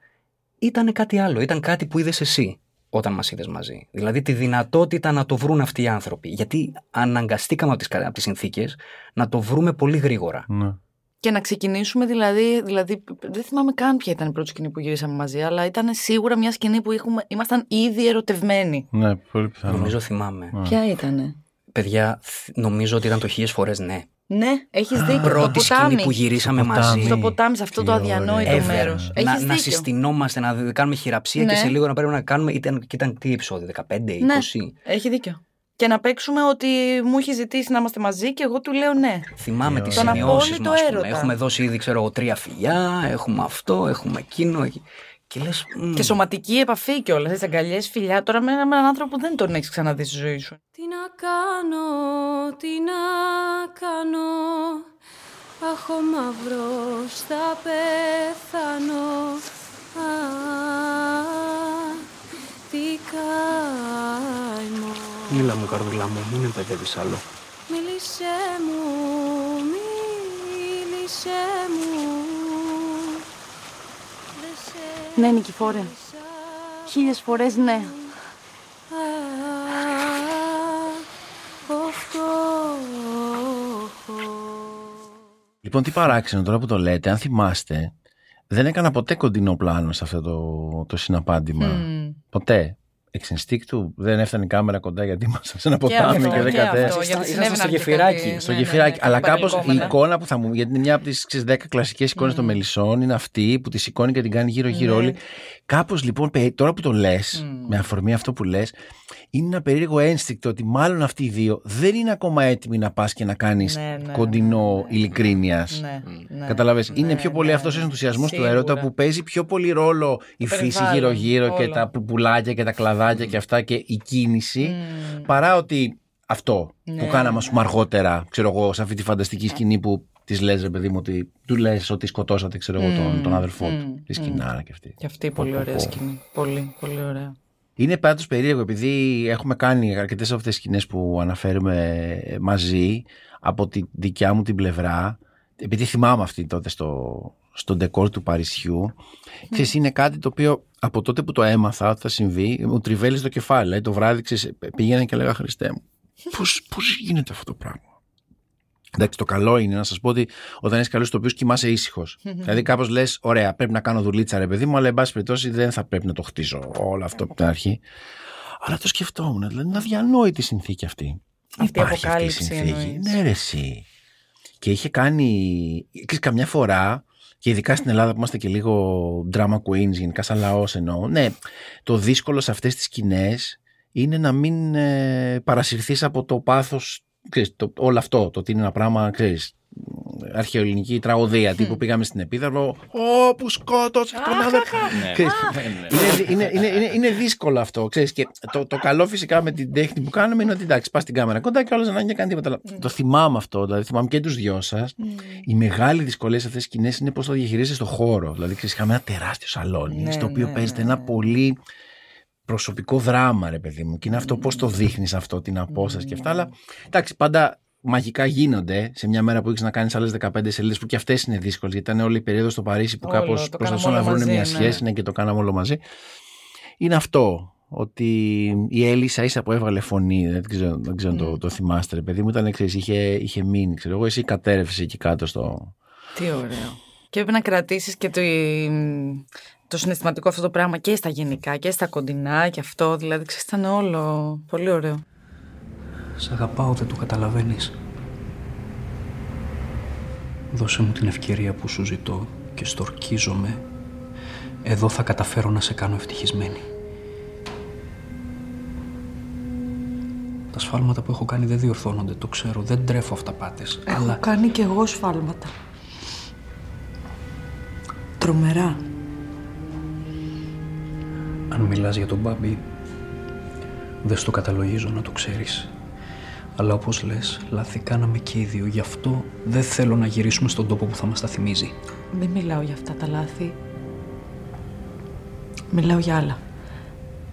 ήταν κάτι άλλο. Ήταν κάτι που είδες εσύ όταν μας είδες μαζί. Δηλαδή τη δυνατότητα να το βρουν αυτοί οι άνθρωποι. Γιατί αναγκαστήκαμε από τις από τις συνθήκες να το βρούμε πολύ γρήγορα. Ναι. Και να ξεκινήσουμε δηλαδή, δηλαδή, δεν θυμάμαι καν ποια ήταν η πρώτη σκηνή που γυρίσαμε μαζί, αλλά ήταν σίγουρα μια σκηνή που είχαμε, ήμασταν ήδη ερωτευμένοι. ναι, πολύ πιθανό. Νομίζω θυμάμαι. Ποια ήτανε; Παιδιά, θ- νομίζω ότι ήταν το χίλιες φορές ναι. Ναι, έχεις δίκιο. το Πρώτη σκηνή ποτάμι. που γυρίσαμε Στο ποτάμι. μαζί. Στο ποτάμι, σε αυτό Τι το ωραία. αδιανόητο Ever. μέρος. να, Έχεις να δίκιο. συστηνόμαστε, να κάνουμε χειραψία Ναι. και σε λίγο να πρέπει να κάνουμε. Ήταν, και ήταν τι επεισόδιο, 15, 20. Ναι. Έχει δίκιο. Και να παίξουμε ότι μου έχεις ζητήσει να είμαστε μαζί και εγώ του λέω ναι. Θυμάμαι τις Τον σημειώσεις απόλυτο μας. έρωτα. Έχουμε δώσει ήδη, ξέρω εγώ, τρία φιλιά, έχουμε αυτό, έχουμε εκείνο. Και λες. Και σωματική επαφή κιόλας. Έτσι, αγκαλιές, φιλιά. Τώρα με έναν άνθρωπο που δεν τον έχεις ξαναδεί στη ζωή σου. Τι να κάνω, τι να κάνω Αχ ο μαύρος θα πεθάνω Α, τι καημό Μίλα μου, καρδουλά μου, μην με παιδεύεις άλλο. Μίλησέ μου, μίλησέ μου Δεν σε Ναι, Νικηφόρε. μίλησα. Χίλιες φορές ναι. Λοιπόν, τι παράξενο τώρα που το λέτε, αν θυμάστε, δεν έκανα ποτέ κοντινό πλάνο σε αυτό το, το συναπάντημα. Ποτέ. Εξ instinctu δεν έφτανε η κάμερα κοντά γιατί ήμασταν σε ένα ποτάμι και, αυτό, δεν και κατέ. αυτό, Ήσασταν- γιατί ήσασταν συνέβαιναν στο και γεφυράκι, κάτι- Στο ναι, ναι, γεφυράκι. ναι, Αλλά κάτι κάπως η παρελκόμενα. εικόνα που θα μου. Γιατί είναι μια από τις 10 κλασικές εικόνες των μελισσών, είναι αυτή που τη σηκώνει και την κάνει γύρω-γύρω Ναι. όλη. Κάπως λοιπόν, πε- τώρα που το λες, με αφορμή αυτό που λες, είναι ένα περίεργο ένστικτο ότι μάλλον αυτοί οι δύο δεν είναι ακόμα έτοιμοι να πας και να κάνεις Ναι, ναι, κοντινό ναι. ειλικρίνειας. Ναι, ναι. Καταλαβες, είναι Ναι, πιο πολύ ναι, αυτός ο ναι. ενθουσιασμός του Σίγουρα. έρωτα που παίζει πιο πολύ ρόλο η Το φύση περιβάλλον, γύρω-γύρω και όλο. τα πουλάκια και τα κλαδάκια και αυτά και η κίνηση Μμμ. παρά ότι αυτό Ναι, που κάναμε ναι. ας πούμε αργότερα, ξέρω εγώ, σε αυτή τη φανταστική σκηνή που της λες ρε παιδί μου ότι του λες ότι σκοτώσατε ξέρω εγώ τον, Μμμ, τον αδερφό μμμ, του, τη μμμ. σκηνάρα και αυτή. Και αυτή η πολύ Πω, πω, ωραία πω. σκηνή. Πολύ, πολύ ωραία. Είναι πάντως περίεργο επειδή έχουμε κάνει αρκετές από αυτές τις σκηνές που αναφέρουμε μαζί από τη δικιά μου την πλευρά επειδή θυμάμαι αυτή τότε στο, στο ντεκόρ του Παρισιού ξέρεις, είναι κάτι το οποίο από τότε που το έμαθα ότι θα συμβεί μου τριβέλει στο κεφάλι δηλαδή, το βράδυ ξέρεις, πήγαινα και λέγα Χριστέ μου πώς, πώς γίνεται αυτό το πράγμα; Εντάξει, το καλό είναι να σας πω ότι όταν είσαι καλός τοπίος κοιμάσαι ήσυχος. δηλαδή, κάπως λες: Ωραία, πρέπει να κάνω δουλίτσα, ρε παιδί μου, αλλά εν πάση περιπτώσει δεν θα πρέπει να το χτίσω όλο αυτό από την αρχή. Αλλά το σκεφτόμουν, δηλαδή είναι αδιανόητη η συνθήκη αυτή. Αυτή η Υπάρχει αυτή η αποκάλυψη συνθήκη. εννοείς. Ναι, ρε, εσύ. Και είχε κάνει. Ξέρεις, καμιά φορά, και ειδικά στην Ελλάδα που είμαστε και λίγο drama queens, γενικά σαν λαός εννοώ. Ναι, το δύσκολο σε αυτές τις σκηνές είναι να μην ε, παρασυρθείς από το πάθος ξέρεις, το, όλο αυτό, το ότι είναι ένα πράγμα, ξέρεις, αρχαιοελληνική τραγωδία τύπου πήγαμε στην Επίδαυρο Ω που σκότωσε τον αδερφό. Ξέρεις, είναι, είναι, είναι, είναι, είναι δύσκολο αυτό ξέρεις, και το, το καλό φυσικά με την τέχνη που κάνουμε είναι ότι εντάξει πας στην κάμερα κοντά και όλες να είναι κάνει τίποτα. Αλλά το θυμάμαι αυτό, δηλαδή θυμάμαι και τους δυο σας. Η μεγάλη δυσκολία σε αυτές τις σκηνές είναι πώς το διαχειρίζεσαι στο χώρο. Δηλαδή ξέρεις, είχαμε ένα τεράστιο σαλόνι Ναι, στο οποίο ναι, παίζεται ναι, ένα ναι. πολύ προσωπικό δράμα, ρε παιδί μου. Και είναι αυτό πώς το δείχνεις αυτό, την απόσταση και αυτά. Αλλά εντάξει, πάντα μαγικά γίνονται σε μια μέρα που έχεις να κάνεις άλλες 15 σελίδες που και αυτές είναι δύσκολες. Γιατί ήταν όλη η περίοδος στο Παρίσι που Όλο, κάπως το προσπαθούσαν κάναμε να όλο βρουν μια μαζί, ναι. σχέση ναι, και το κάναμε όλο μαζί. Είναι αυτό. Ότι η Έλλη ίσα ίσα που έβγαλε φωνή, δεν ξέρω, δεν ξέρω αν το, το θυμάστε, ρε παιδί μου, ήταν ξέρεις, είχε, είχε μείνει. Ξέρω εγώ, εσύ κατέρευσες εκεί κάτω στο. Τι ωραίο. Και πρέπει να κρατήσεις και το, το συναισθηματικό αυτό το πράγμα και στα γενικά και στα κοντινά και αυτό. Δηλαδή, ξέρεις, ήταν όλο πολύ ωραίο. Σ' αγαπάω, δεν το καταλαβαίνεις. Δώσε μου την ευκαιρία που σου ζητώ και στορκίζομαι. Εδώ θα καταφέρω να σε κάνω ευτυχισμένη. Τα σφάλματα που έχω κάνει δεν διορθώνονται, το ξέρω. Δεν τρέφω αυταπάτες. Έχω Αλλά κάνει κι εγώ σφάλματα. Τρομερά. Αν μιλάς για τον Μπάμπη, δεν στο καταλογίζω να το ξέρεις. Αλλά όπως λες, λάθη κάναμε και οι δύο. Γι' αυτό δεν θέλω να γυρίσουμε στον τόπο που θα μας τα θυμίζει. Δεν μιλάω για αυτά τα λάθη. Μιλάω για άλλα.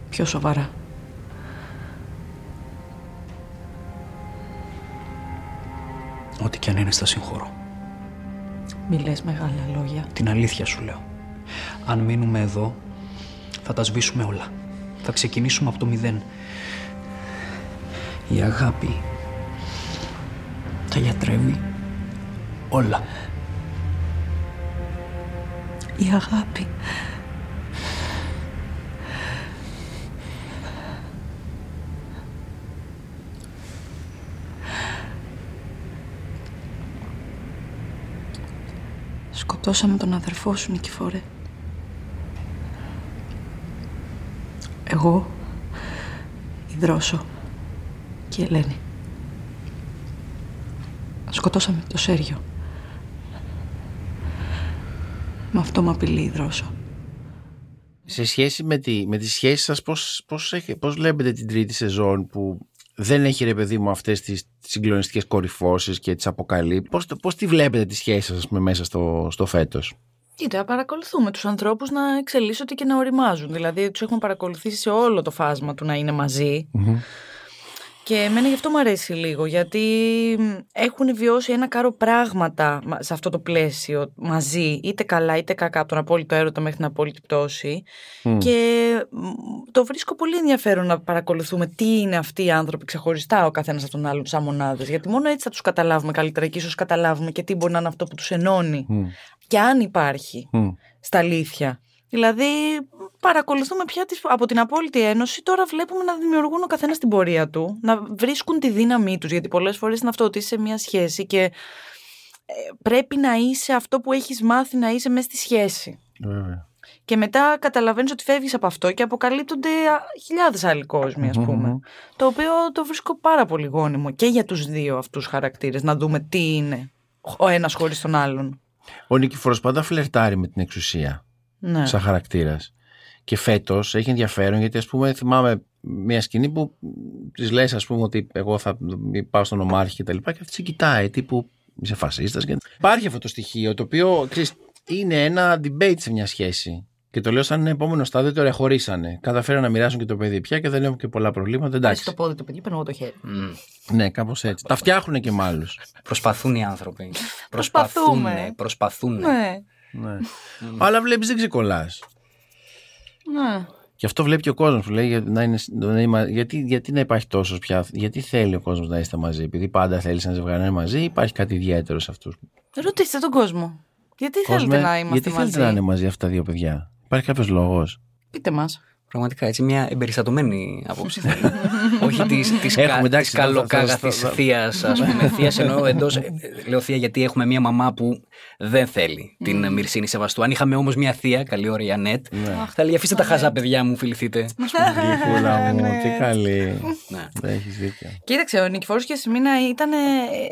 Πιο σοβαρά. Ό,τι και αν είναι στα συγχωρώ. Μη λες μεγάλα λόγια. Την αλήθεια σου λέω. Αν μείνουμε εδώ, θα τα σβήσουμε όλα. Θα ξεκινήσουμε από το μηδέν. Η αγάπη τα γιατρεύει όλα. Η αγάπη. Σκοτώσαμε τον αδερφό σου, Νικηφόρε. Εγώ, η Δρόσο και η Ελένη. Σκοτώσαμε το Σέργιο. Με αυτό με απειλεί η Δρόσο. Σε σχέση με, τη, με τις σχέσεις σας, πώς, πώς, έχει- πώς βλέπετε την τρίτη σεζόν που δεν έχει ρε παιδί μου αυτές τις συγκλονιστικές κορυφώσεις και τις αποκαλύπτει. Πώς, το- πώς τη βλέπετε τη σχέση σας ας πούμε, μέσα στο, στο φέτος; Κοίτα, παρακολουθούμε τους ανθρώπους να εξελίσσονται και να οριμάζουν. Δηλαδή, τους έχουμε παρακολουθήσει σε όλο το φάσμα του να είναι μαζί. Και εμένα γι' αυτό μου αρέσει λίγο, γιατί μ, έχουν βιώσει ένα κάρο πράγματα μα- σε αυτό το πλαίσιο μαζί, είτε καλά είτε κακά, από τον απόλυτο έρωτα μέχρι την απόλυτη πτώση. Και μ, το βρίσκω πολύ ενδιαφέρον να παρακολουθούμε τι είναι αυτοί οι άνθρωποι ξεχωριστά ο καθένας από τον άλλον, σαν μονάδες. Γιατί μόνο έτσι θα τους καταλάβουμε καλύτερα και ίσως καταλάβουμε και τι μπορεί να είναι αυτό που τους ενώνει. Και αν υπάρχει στα αλήθεια. Δηλαδή, παρακολουθούμε πια τις, από την απόλυτη ένωση. Τώρα βλέπουμε να δημιουργούν ο καθένας την πορεία του, να βρίσκουν τη δύναμή τους. Γιατί πολλές φορές είναι αυτό ότι είσαι σε μια σχέση και ε, πρέπει να είσαι αυτό που έχεις μάθει να είσαι μέσα στη σχέση. Βέβαια. Και μετά καταλαβαίνεις ότι φεύγεις από αυτό και αποκαλύπτονται χιλιάδες άλλοι κόσμοι, ας πούμε. Το οποίο το βρίσκω πάρα πολύ γόνιμο και για τους δύο αυτούς χαρακτήρες, να δούμε τι είναι ο ένας χωρίς τον άλλον. Ο Νικηφόρος πάντα φλερτάρει με την εξουσία Ναι. σαν χαρακτήρας. Και φέτος έχει ενδιαφέρον γιατί ας πούμε θυμάμαι μια σκηνή που της λες ας πούμε ότι εγώ θα πάω στον Ομάρχη και τα λοιπά και αυτή σε κοιτάει τύπου είσαι φασίστας. Και... Υπάρχει αυτό το στοιχείο το οποίο ξέρεις, είναι ένα debate σε μια σχέση. Και το λέω σαν επόμενο στάδιο, τώρα χωρίσανε. Καταφέραν να μοιράσουν και το παιδί πια και δεν έχουν και πολλά προβλήματα. Πάει Εντάξει. στο πόδι του παιδιού, παίρνω εγώ το χέρι. Μμ. Ναι, κάπως έτσι. Τα φτιάχνουν και με άλλους. Προσπαθούν οι άνθρωποι. Προσπαθούμε. Προσπαθούν. Ναι. Ναι. Αλλά βλέπεις δεν ξεκολλάς. ναι. Και αυτό βλέπει και ο κόσμος που λέει για- να είναι, να είναι- γιατί, γιατί να υπάρχει τόσο πια, γιατί θέλει ο κόσμος να είστε μαζί, επειδή πάντα θέλεις ένα ζευγάρι να είναι μαζί, ή υπάρχει κάτι ιδιαίτερο σε αυτούς. Ρωτήστε τον κόσμο. Γιατί θέλετε να είμαστε γιατί μαζί. θέλετε να είναι μαζί αυτά τα δύο παιδιά, Υπάρχει κάποιος λόγος; Πείτε μας. Πραγματικά έτσι μια εμπεριστατωμένη άποψη θέλω. Όχι της της, Έχουμε, κα, εντάξει, της καλοκάγαθης θα- θα- θείας, ας πούμε. Θείας εννοώ εντός, ε, λέω θεία γιατί έχουμε μια μαμά που δεν θέλει την Μυρσίνη Σεβαστού. Αν είχαμε όμως μια θεία, καλή ώρα η Ανέτ, θα λέει αφήστε τα χαζά παιδιά μου, φιληθείτε. Γλυκούλα μου, τι καλή. Ναι. Έχεις δίκιο. Κοίταξε, ο Νικηφόρος και η Σιμίνα ήταν,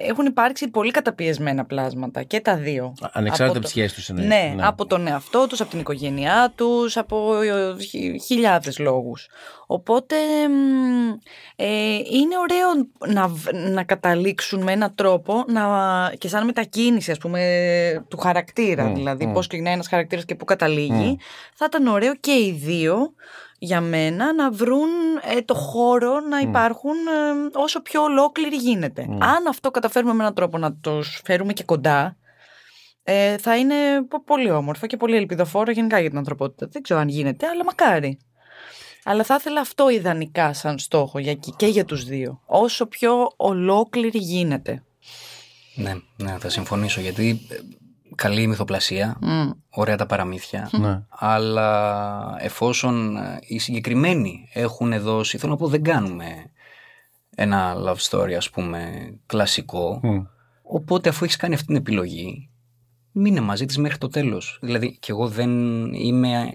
έχουν υπάρξει πολύ καταπιεσμένα πλάσματα και τα δύο. Ανεξάρτητα από το- τι σχέσει τους Ναι, από τον εαυτό τους, από την οικογένειά τους, από ε, χι- χιλιάδες λόγους. Οπότε μ, ε, είναι ωραίο να, β- να καταλήξουν με έναν τρόπο να, και σαν μετακίνηση ας πούμε του χαρακτήρα, δηλαδή πώς ξεκινάει ένας χαρακτήρας και πού καταλήγει. Θα ήταν ωραίο και οι δύο για μένα να βρουν ε, το χώρο να υπάρχουν ε, όσο πιο ολόκληροι γίνεται. Αν αυτό καταφέρουμε με έναν τρόπο να τους φέρουμε και κοντά, ε, θα είναι πο- πολύ όμορφο και πολύ ελπιδοφόρο γενικά για την ανθρωπότητα. Δεν ξέρω αν γίνεται, αλλά μακάρι. Αλλά θα ήθελα αυτό ιδανικά σαν στόχο για, και για τους δύο. Όσο πιο ολόκληρη γίνεται. ναι, ναι, θα συμφωνήσω γιατί ε, καλή η μυθοπλασία, Μμ. ωραία τα παραμύθια, Ναι. αλλά εφόσον ε, οι συγκεκριμένοι έχουν δώσει, θέλω να πω δεν κάνουμε ένα love story ας πούμε κλασικό, οπότε αφού έχεις κάνει αυτή την επιλογή, μείνε μαζί της μέχρι το τέλος. Δηλαδή και εγώ δεν είμαι ε,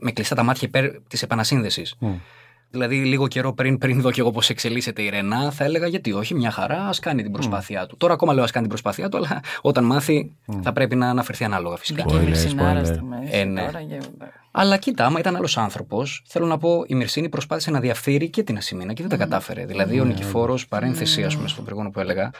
με κλειστά τα μάτια υπέρ της επανασύνδεσης. Δεν Δηλαδή, λίγο καιρό πριν, πριν δω και εγώ πώς εξελίσσεται η Ρενά, θα έλεγα γιατί όχι, μια χαρά, ας κάνει την προσπάθειά του. Τώρα ακόμα λέω ας κάνει την προσπάθειά του, αλλά όταν μάθει θα πρέπει να αναφερθεί ανάλογα φυσικά. Και η Spoiler, Μυρσινάρα spoiler. στη μέση Ε, ναι. τώρα και- Αλλά κοίτα, άμα ήταν άλλος άνθρωπος, θέλω να πω, η Μυρσίνη προσπάθησε να διαφύρει και την Ασημίνα και δεν τα κατάφερε. Δηλαδή, ο Νικηφόρος, παρένθεση, ας πούμε, στο προηγούμενο που έλεγα,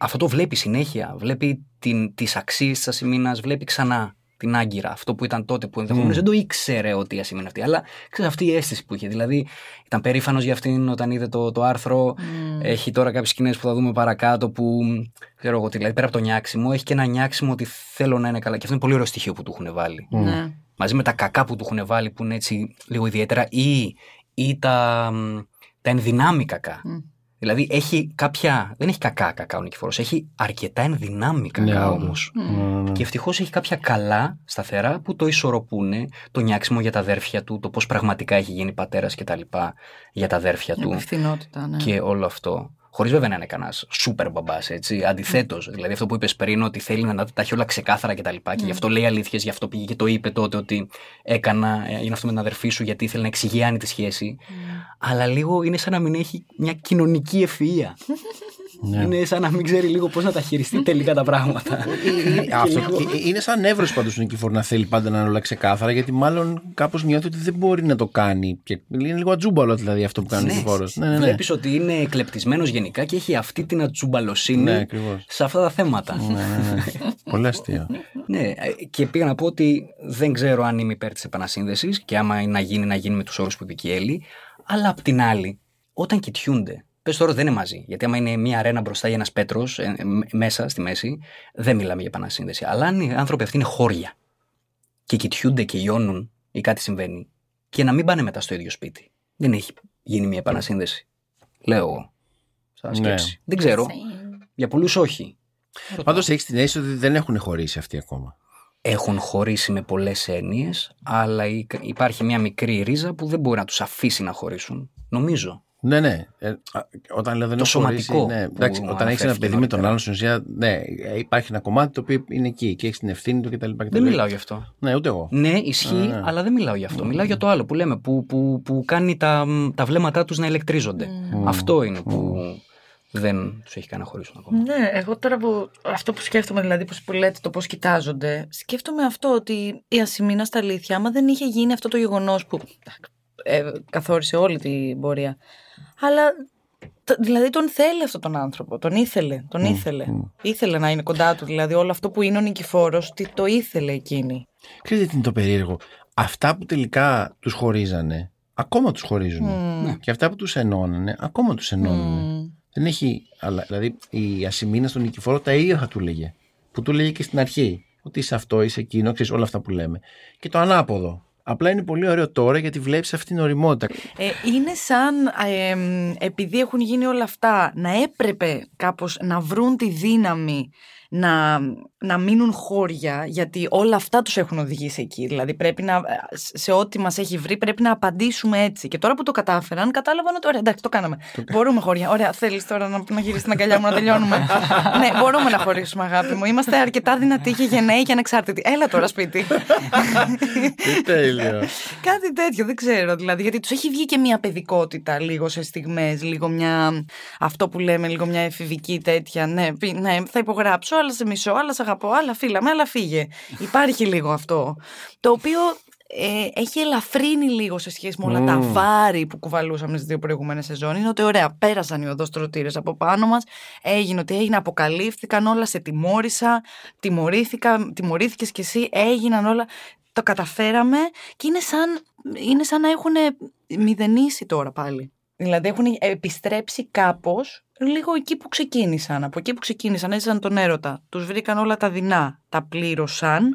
αυτό το βλέπει συνέχεια. Βλέπει τις αξίες της Ασημίνας, βλέπει ξανά την Άγκυρα. Αυτό που ήταν τότε που ενδεχομένως δεν το ήξερε ότι η Ασημίνα αυτή. Αλλά ξέρεις αυτή η αίσθηση που είχε. Δηλαδή, ήταν περήφανος για αυτήν όταν είδε το, το άρθρο. Έχει τώρα κάποιες σκηνές που θα δούμε παρακάτω που. Ξέρω εγώ τι, δηλαδή πέρα από το νιάξιμο, έχει και ένα νιάξιμο ότι θέλω να είναι καλά. Και αυτό είναι πολύ ωραίο στοιχείο που του έχουν βάλει Ναι. μαζί με τα κακά που του έχουν βάλει που είναι έτσι λίγο ιδιαίτερα ή, ή τα, μ, τα ενδυνάμει κακά. Δηλαδή έχει κάποια, δεν έχει κακά κακά ο Νικηφόρος, έχει αρκετά ενδυνάμει κακά Ναι, όμως. Ναι, Και ευτυχώς έχει κάποια καλά σταθερά που το ισορροπούνε, το νιάξιμο για τα αδέρφια του, το πώς πραγματικά έχει γίνει πατέρας και τα λοιπά για τα αδέρφια Η του υπευθυνότητα, ναι. και όλο αυτό. Χωρίς βέβαια να είναι κανένα σούπερ μπαμπάς, έτσι. Αντιθέτως, δηλαδή αυτό που είπες πριν, ότι θέλει να τα έχει όλα ξεκάθαρα κτλ. Και, και γι' αυτό λέει αλήθειες, γι' αυτό πήγε και το είπε τότε ότι έκανα, ε, είναι αυτό με την αδερφή σου, γιατί ήθελε να εξηγιάνει τη σχέση. Αλλά λίγο είναι σαν να μην έχει μια κοινωνική ευφυα. Ναι. Είναι σαν να μην ξέρει λίγο πώς να τα χειριστεί τελικά τα πράγματα. Ε, Αυτό ε, είναι σαν νεύρος πάντως του Νικηφόρου να θέλει πάντα να είναι όλα ξεκάθαρα, γιατί μάλλον κάπως νιώθει ότι δεν μπορεί να το κάνει. Και είναι λίγο ατζούμπαλο δηλαδή αυτό που κάνει ο Νικηφόρος. Ναι, ναι, ναι. Βλέπεις ότι είναι κλεπτισμένο γενικά και έχει αυτή την ατσουμπαλοσύνη Ναι, ακριβώς. σε αυτά τα θέματα. Ναι, ναι, ναι. Πολύ αστείο. Ναι, ε, και πήγα να πω ότι δεν ξέρω αν είμαι υπέρ της επανασύνδεσης και άμα είναι να γίνει, να γίνει με τους όρους που είπε και η Έλλη. Αλλά απ' την άλλη, όταν κοιτιούνται, πες τώρα δεν είναι μαζί. Γιατί άμα είναι μια αρένα μπροστά ή ένας πέτρος μέσα στη μέση, δεν μιλάμε για επανασύνδεση. Αλλά αν οι άνθρωποι αυτοί είναι χώρια και κοιτιούνται και λιώνουν ή κάτι συμβαίνει, και να μην πάνε μετά στο ίδιο σπίτι, δεν έχει γίνει μια επανασύνδεση. Λέω εγώ. Σαν Ναι. σκέψη. Δεν ξέρω. Για πολλούς όχι. Πάντως έχεις την αίσθηση ότι δεν έχουν χωρίσει αυτοί ακόμα. έχουν χωρίσει με πολλές έννοιες, αλλά υ- υπάρχει μια μικρή ρίζα που δεν μπορεί να τους αφήσει να χωρίσουν. Νομίζω. Ναι, ναι. Ε, α, όταν λέω δεν Το έχω χωρίσει, σωματικό Ναι, που εντάξει, όταν έχεις ένα αναφέρθηκε παιδί με τον νωρίτερα. άλλον, στην ουσία, ναι, ε, υπάρχει ένα κομμάτι το οποίο είναι εκεί και έχεις την ευθύνη του κτλ. Δεν μιλάω γι' αυτό. Ναι, ούτε εγώ. Ναι, ισχύει, ναι. αλλά δεν μιλάω γι' αυτό. Μιλάω για το άλλο που λέμε, που, που, που κάνει τα, τα βλέμματά τους να ηλεκτρίζονται. Αυτό είναι που δεν τους έχει κάνει να χωρίσουν ακόμα. Ναι, εγώ τώρα που αυτό που σκέφτομαι, δηλαδή που, που λέτε το πώς κοιτάζονται, σκέφτομαι αυτό ότι η Ασημίνα στα αλήθεια, άμα δεν είχε γίνει αυτό το γεγονός που ε, καθόρισε όλη την πορεία. Αλλά το- δηλαδή τον θέλει αυτόν τον άνθρωπο. Τον ήθελε. Τον ήθελε. Ήθελε να είναι κοντά του. Δηλαδή όλο αυτό που είναι ο νικηφόρος, τι το ήθελε εκείνη. Ξέρετε τι είναι το περίεργο; Αυτά που τελικά τους χωρίζανε, ακόμα τους χωρίζουν. Ναι. Και αυτά που τους ενώνανε, ακόμα τους ενώνουν. Μμμ. Δεν έχει. Αλλά, δηλαδή η Ασημίνα στον Νικηφόρο τα ίδια θα του λέγε. Που του λέγε και στην αρχή. Ότι είσαι αυτό, είσαι εκείνο, ξέρεις όλα αυτά που λέμε. Και το ανάποδο. Απλά είναι πολύ ωραίο τώρα γιατί βλέπεις αυτή την οριμότητα. Ε, είναι σαν ε, εμ, επειδή έχουν γίνει όλα αυτά να έπρεπε κάπως να βρουν τη δύναμη να, να μείνουν χώρια γιατί όλα αυτά τους έχουν οδηγήσει εκεί. Δηλαδή πρέπει να, σε ό,τι μας έχει βρει πρέπει να απαντήσουμε έτσι. Και τώρα που το κατάφεραν κατάλαβαν ότι ωραία εντάξει το κάναμε. μπορούμε χώρια. Ωραία θέλεις τώρα να, να γυρίσεις την αγκαλιά μου να τελειώνουμε; ναι μπορούμε να χωρίσουμε αγάπη μου. Είμαστε αρκετά δυνατοί και γενναίοι και ανεξάρτητοι. Έλα τώρα σπίτι. Τι τέλειο. Κάτι τέτοιο, δεν ξέρω. Δηλαδή, γιατί τους έχει βγει και μια παιδικότητα λίγο σε στιγμές, λίγο μια. Αυτό που λέμε, λίγο μια εφηβική τέτοια. Ναι, πι- ναι, θα υπογράψω, αλλά σε μισό, αλλά σε αγαπώ, αλλά φύλαμε, αλλά φύγε. Υπάρχει λίγο αυτό. Το οποίο ε, έχει ελαφρύνει λίγο σε σχέση με όλα τα βάρη που κουβαλούσαμε στις δύο προηγούμενες σεζόν. Είναι ότι ωραία, πέρασαν οι οδόστρωτήρε από πάνω μας, έγινε ότι έγινε, αποκαλύφθηκαν όλα, σε τιμώρησα, τιμωρήθηκα, τιμωρήθηκες κι εσύ, έγιναν όλα. Το καταφέραμε και είναι σαν, είναι σαν να έχουν μηδενίσει τώρα πάλι. Δηλαδή έχουν επιστρέψει κάπως λίγο εκεί που ξεκίνησαν. Από εκεί που ξεκίνησαν, έζησαν τον έρωτα. Τους βρήκαν όλα τα δεινά, τα πλήρωσαν,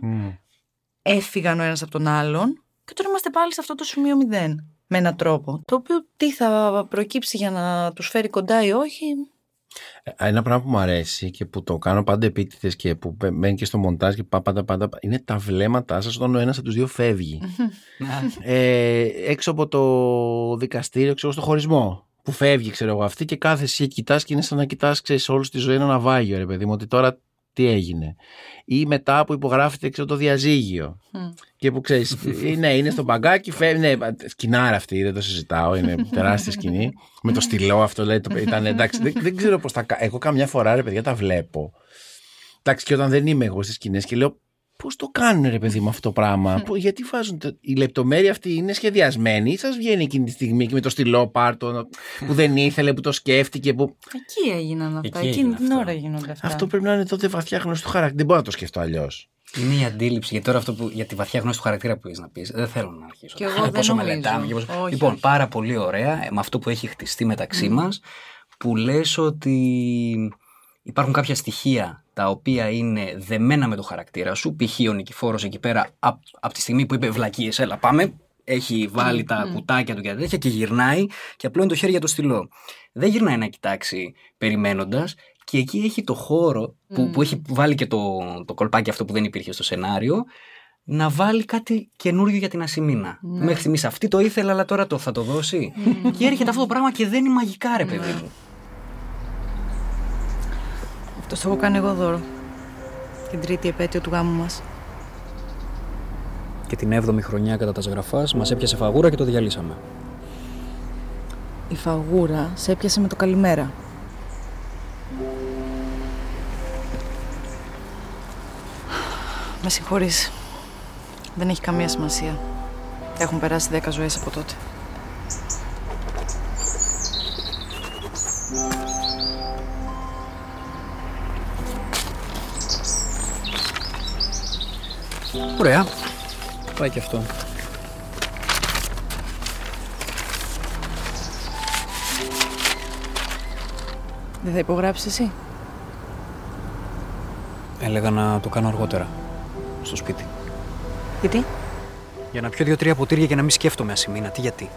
έφυγαν ο ένας από τον άλλον και τώρα είμαστε πάλι σε αυτό το σημείο μηδέν. Με έναν τρόπο. Το οποίο τι θα προκύψει για να τους φέρει κοντά ή όχι; Ένα πράγμα που μου αρέσει και που το κάνω πάντα επίτηδες και που μένει και στο μοντάζ και πά- πάντα πάντα είναι τα βλέμματά σας όταν ο ένας από τους δύο φεύγει. ε, έξω από το δικαστήριο, ξέρω στο χωρισμό. Που φεύγει, ξέρω εγώ, αυτή και κάθε εσύ κοιτάς και είναι σαν να κοιτάς, ξέρεις, όλη τη ζωή ένα ναυάγιο, ρε παιδί μου. Ότι τώρα τι έγινε. Ή μετά που υπογράφεται ξέρω, το διαζύγιο. Και που ξέρεις, ναι, είναι στο μπαγκάκι, φεύγει. Ναι, σκηνάρα αυτή, δεν το συζητάω. Είναι τεράστια σκηνή. Με το στυλό αυτό, λέει, το, ήταν εντάξει. Δεν, δεν ξέρω πώς τα κα- Εγώ καμιά φορά, ρε παιδιά, τα βλέπω. Εντάξει, και όταν δεν είμαι εγώ στις σκηνές και λέω, Πώς το κάνουν, ρε παιδί μου, αυτό το πράγμα; Πού- γιατί βάζουν. Το... Η λεπτομέρεια αυτή είναι σχεδιασμένη ή σας βγαίνει εκείνη τη στιγμή και με το στυλό πάρτο που δεν ήθελε, που το σκέφτηκε. Που... Εκεί έγιναν αυτά. Εκεί Εκείνη έγινε την αυτό. ώρα γίνονται αυτά. Αυτό πρέπει να είναι τότε βαθιά γνώση του χαρακτήρα. Δεν μπορώ να το σκεφτώ αλλιώς. Είναι η αντίληψη. Γιατί τώρα αυτό που, για τη βαθιά γνώση του χαρακτήρα που έχεις να πεις, δεν θέλω να αρχίσω. Κι εγώ Ε, δεν πόσο νομίζω. μελετάμε. και πόσο- Όχι, λοιπόν, όχι. πάρα πολύ ωραία ε, με αυτό που έχει χτιστεί μεταξύ μας, που λες ότι υπάρχουν κάποια στοιχεία τα οποία είναι δεμένα με το χαρακτήρα σου. Π.χ. ο Νικηφόρος εκεί πέρα, από απ τη στιγμή που είπε βλακίες, έλα πάμε, έχει βάλει τα κουτάκια του και τα τέτοια και γυρνάει και απλώνει το χέρι για το στυλό. Δεν γυρνάει να κοιτάξει περιμένοντας και εκεί έχει το χώρο που, που έχει βάλει και το, το κολπάκι αυτό που δεν υπήρχε στο σενάριο να βάλει κάτι καινούριο για την Ασημίνα. Μέχρι στιγμής αυτή το ήθελα, αλλά τώρα το θα το δώσει. και έρχεται αυτό το πράγμα και δεν είναι μαγικά, ρε παιδί μου. Αυτός το έχω κάνει εγώ δώρο. Την τρίτη επέτειο του γάμου μας. Και την 7η χρονιά κατά τα σγραφάς μας έπιασε φαγούρα και το διαλύσαμε. Η φαγούρα σε έπιασε με το καλημέρα. Με συγχωρείς. Δεν έχει καμία σημασία. Έχουν περάσει δέκα ζωές από τότε. Ωραία. Πάει και αυτό. Δεν θα υπογράψεις εσύ; Έλεγα να το κάνω αργότερα. Στο σπίτι. Γιατί; Για να πιω δύο-τρία ποτήρια και να μην σκέφτομαι ασημίνα. Τι γιατί;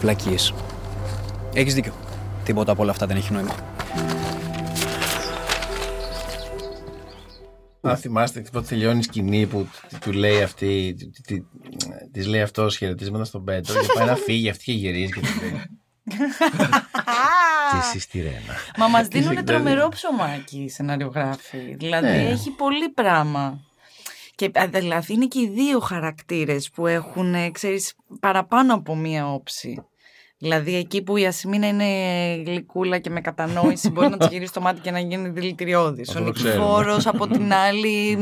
Βλακίες. Έχεις δίκιο. Τίποτα από όλα αυτά δεν έχει νόημα. Αν θυμάστε πότε τελειώνει η σκηνή που τ- του λέει αυτή, της λέει αυτός χαιρετίσματα στον Πέτρο και πάει να φύγει αυτή και γυρίζει και του λέει. και εσύ στη Ρένα. Μα μας Και δίνουν σε- τρομερό ψωμάκι οι σεναριογράφοι. Δηλαδή Ναι. έχει πολύ πράγμα. Και α, δηλαδή είναι και οι δύο χαρακτήρες που έχουν, ε, ξέρεις, παραπάνω από μία όψη. Δηλαδή εκεί που η Ασημίνα είναι γλυκούλα και με κατανόηση μπορεί να της γυρίσει το μάτι και να γίνει δηλητηριώδης. Ο Αυτό το ξέρουμε. Νικηφόρος από την άλλη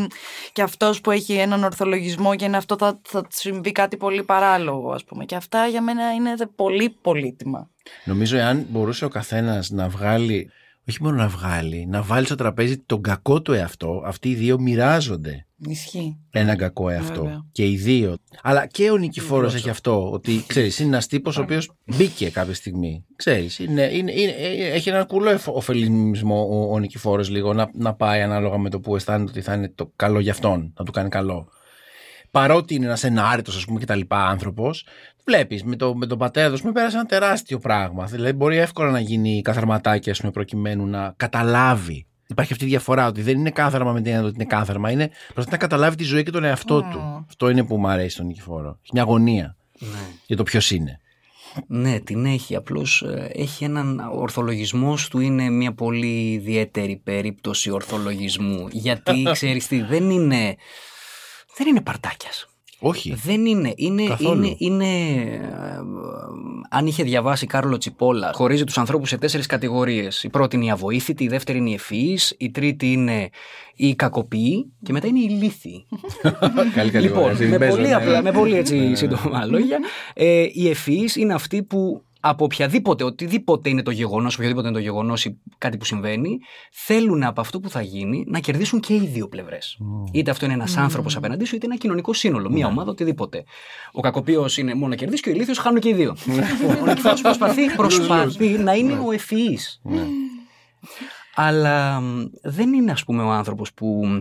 και αυτός που έχει έναν ορθολογισμό και είναι αυτό θα, θα του συμβεί κάτι πολύ παράλογο ας πούμε. Και αυτά για μένα είναι δε- πολύ πολύτιμα. Νομίζω εάν μπορούσε ο καθένας να βγάλει, όχι μόνο να βγάλει, να βάλει στο τραπέζι τον κακό του εαυτό, αυτοί οι δύο μοιράζονται Ισχύει. έναν κακό εαυτό. Βέβαια. Και οι δύο. Αλλά και ο Νικηφόρος έχει αυτό. Ότι ξέρεις, είναι ένας τύπος ο οποίος μπήκε κάποια στιγμή. Ξέρεις, είναι, είναι, είναι, έχει έναν κουλό εφ- ωφελισμό ο, ο Νικηφόρος λίγο να, να πάει ανάλογα με το που αισθάνεται ότι θα είναι το καλό για αυτόν, να του κάνει καλό. Παρότι είναι ένας ενάρετος, ας πούμε, και τα λοιπά άνθρωπος, βλέπεις με, το, με τον πατέρα του, με πέρασε ένα τεράστιο πράγμα. Δηλαδή, μπορεί εύκολα να γίνει καθαρματάκι, ας πούμε, προκειμένου να καταλάβει. Υπάρχει αυτή η διαφορά, ότι δεν είναι κάθαρμα με την έννοια ότι είναι κάθαρμα, είναι προσπαθεί να καταλάβει τη ζωή και τον εαυτό του. Αυτό είναι που μου αρέσει στον Νικηφόρο. Έχει μια αγωνία για το ποιος είναι. Ναι, την έχει. Απλώς ε, έχει έναν ορθολογισμός του είναι μια πολύ ιδιαίτερη περίπτωση ορθολογισμού. Γιατί ξέρεις τι, δεν είναι, δεν είναι παρτάκιας. Όχι. Δεν είναι. Είναι, Καθόλου. είναι, είναι ε, ε, αν είχε διαβάσει Κάρλο Τσιπόλα, χωρίζει τους ανθρώπους σε τέσσερις κατηγορίες. Η πρώτη είναι η αβοήθητη, η δεύτερη είναι η ευφυής, η τρίτη είναι η κακοποιή και μετά είναι η ηλίθιη. καλή καλή Λοιπόν, με πολύ, απλά, με πολύ έτσι σύντομα λόγια. Ε, οι ευφυεί είναι αυτοί που από οποιαδήποτε, οτιδήποτε είναι το γεγονός, οποιοδήποτε είναι το γεγονός ή κάτι που συμβαίνει, θέλουν από αυτό που θα γίνει να κερδίσουν και οι δύο πλευρές. Είτε αυτό είναι ένας άνθρωπος απέναντί σου, είτε ένα κοινωνικό σύνολο, μία ομάδα, οτιδήποτε. Ο κακοποιός είναι μόνο να κερδίσει και ο ηλίθιος χάνουν και οι δύο. ο Νικηφόρος προσπαθεί, προσπαθεί να είναι ο ευφυής. Αλλά μ, δεν είναι ας πούμε ο άνθρωπος που μ,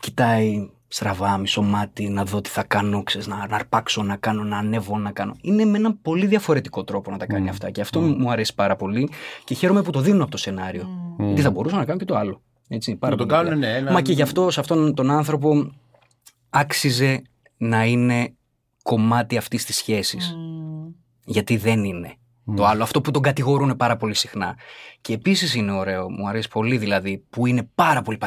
κοιτάει στραβά μισό μάτι να δω τι θα κάνω, ξέρεις, να, να αρπάξω, να κάνω, να ανέβω, να κάνω. Είναι με έναν πολύ διαφορετικό τρόπο να τα κάνει αυτά και αυτό μου αρέσει πάρα πολύ και χαίρομαι που το δίνουν από το σενάριο. Γιατί θα μπορούσαν να κάνουν και το άλλο. Έτσι, πάρα Να το πολύ κάνουν, απλά. ναι, ένα- Μα και γι' αυτό σε αυτόν τον άνθρωπο άξιζε να είναι κομμάτι αυτής της σχέσης. Γιατί δεν είναι. Το άλλο, αυτό που τον κατηγορούν πάρα πολύ συχνά. Και επίσης είναι ωραίο, μου αρέσει πολύ δηλαδή, που είναι πάρα πολύ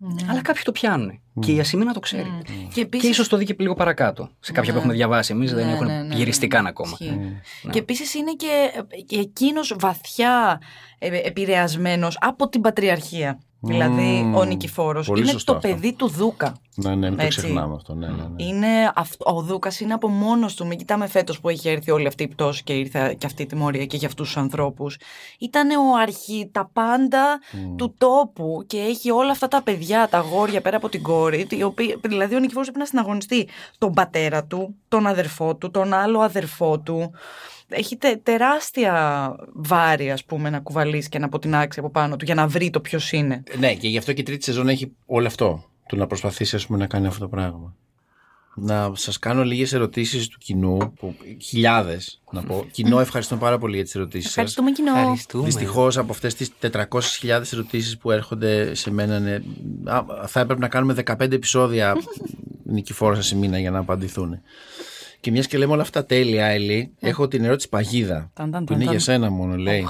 παρεξηγημένο. Αλλά κάποιοι το πιάνουν. Και η Ασημίνα το ξέρει. Και Και επίσης... ίσως το δει και λίγο παρακάτω. Σε κάποια που έχουμε διαβάσει εμείς δεν Ναι, έχουν ναι, ναι, γυριστεί ναι. καν ακόμα. Ισχύει. Ναι. Και επίσης είναι και, και εκείνος βαθιά ε, επηρεασμένος από την πατριαρχία. Δηλαδή Μμμ. ο Νικηφόρος Πολύ είναι σωστό το αυτό. παιδί του Δούκα. Ναι, ναι, μην το Έτσι. ξεχνάμε αυτό. Ναι, ναι, ναι. Είναι αυτό, ο Δούκας είναι από μόνος του. Μην κοιτάμε φέτος που έχει έρθει όλη αυτή η πτώση και ήρθε και αυτή η τιμωρία και για αυτούς τους ανθρώπους. Ήταν ο αρχή, τα πάντα του τόπου και έχει όλα αυτά τα παιδιά, τα αγόρια πέρα από την κόρη. οι οποίοι- δηλαδή ο Νικηφόρος πρέπει να συναγωνιστεί τον πατέρα του, τον αδερφό του, τον άλλο αδερφό του. Έχει τε- τεράστια βάρη, ας πούμε, να κουβαλήσει και να αποτινάξει από πάνω του για να βρει το ποιος είναι. Ναι, και γι' αυτό και η τρίτη σεζόν έχει όλο αυτό. Του να προσπαθήσει ας πούμε, να κάνει αυτό το πράγμα. Να σας κάνω λίγες ερωτήσεις του κοινού, που, χιλιάδες να πω. Κοινό, ευχαριστούμε πάρα πολύ για τις ερωτήσεις σας. Ευχαριστούμε κοινό. Ευχαριστούμε. Δυστυχώς από αυτές τις 400.000 ερωτήσεις που έρχονται σε μένα, ναι, α, θα έπρεπε να κάνουμε 15 επεισόδια νικηφόρα σε μήνα για να απαντηθούν. Και μιας και λέμε όλα αυτά τέλεια, Έλλη, έχω την ερώτηση παγίδα. Ταν, ταν, που ταν, είναι ταν. για σένα μόνο, λέει.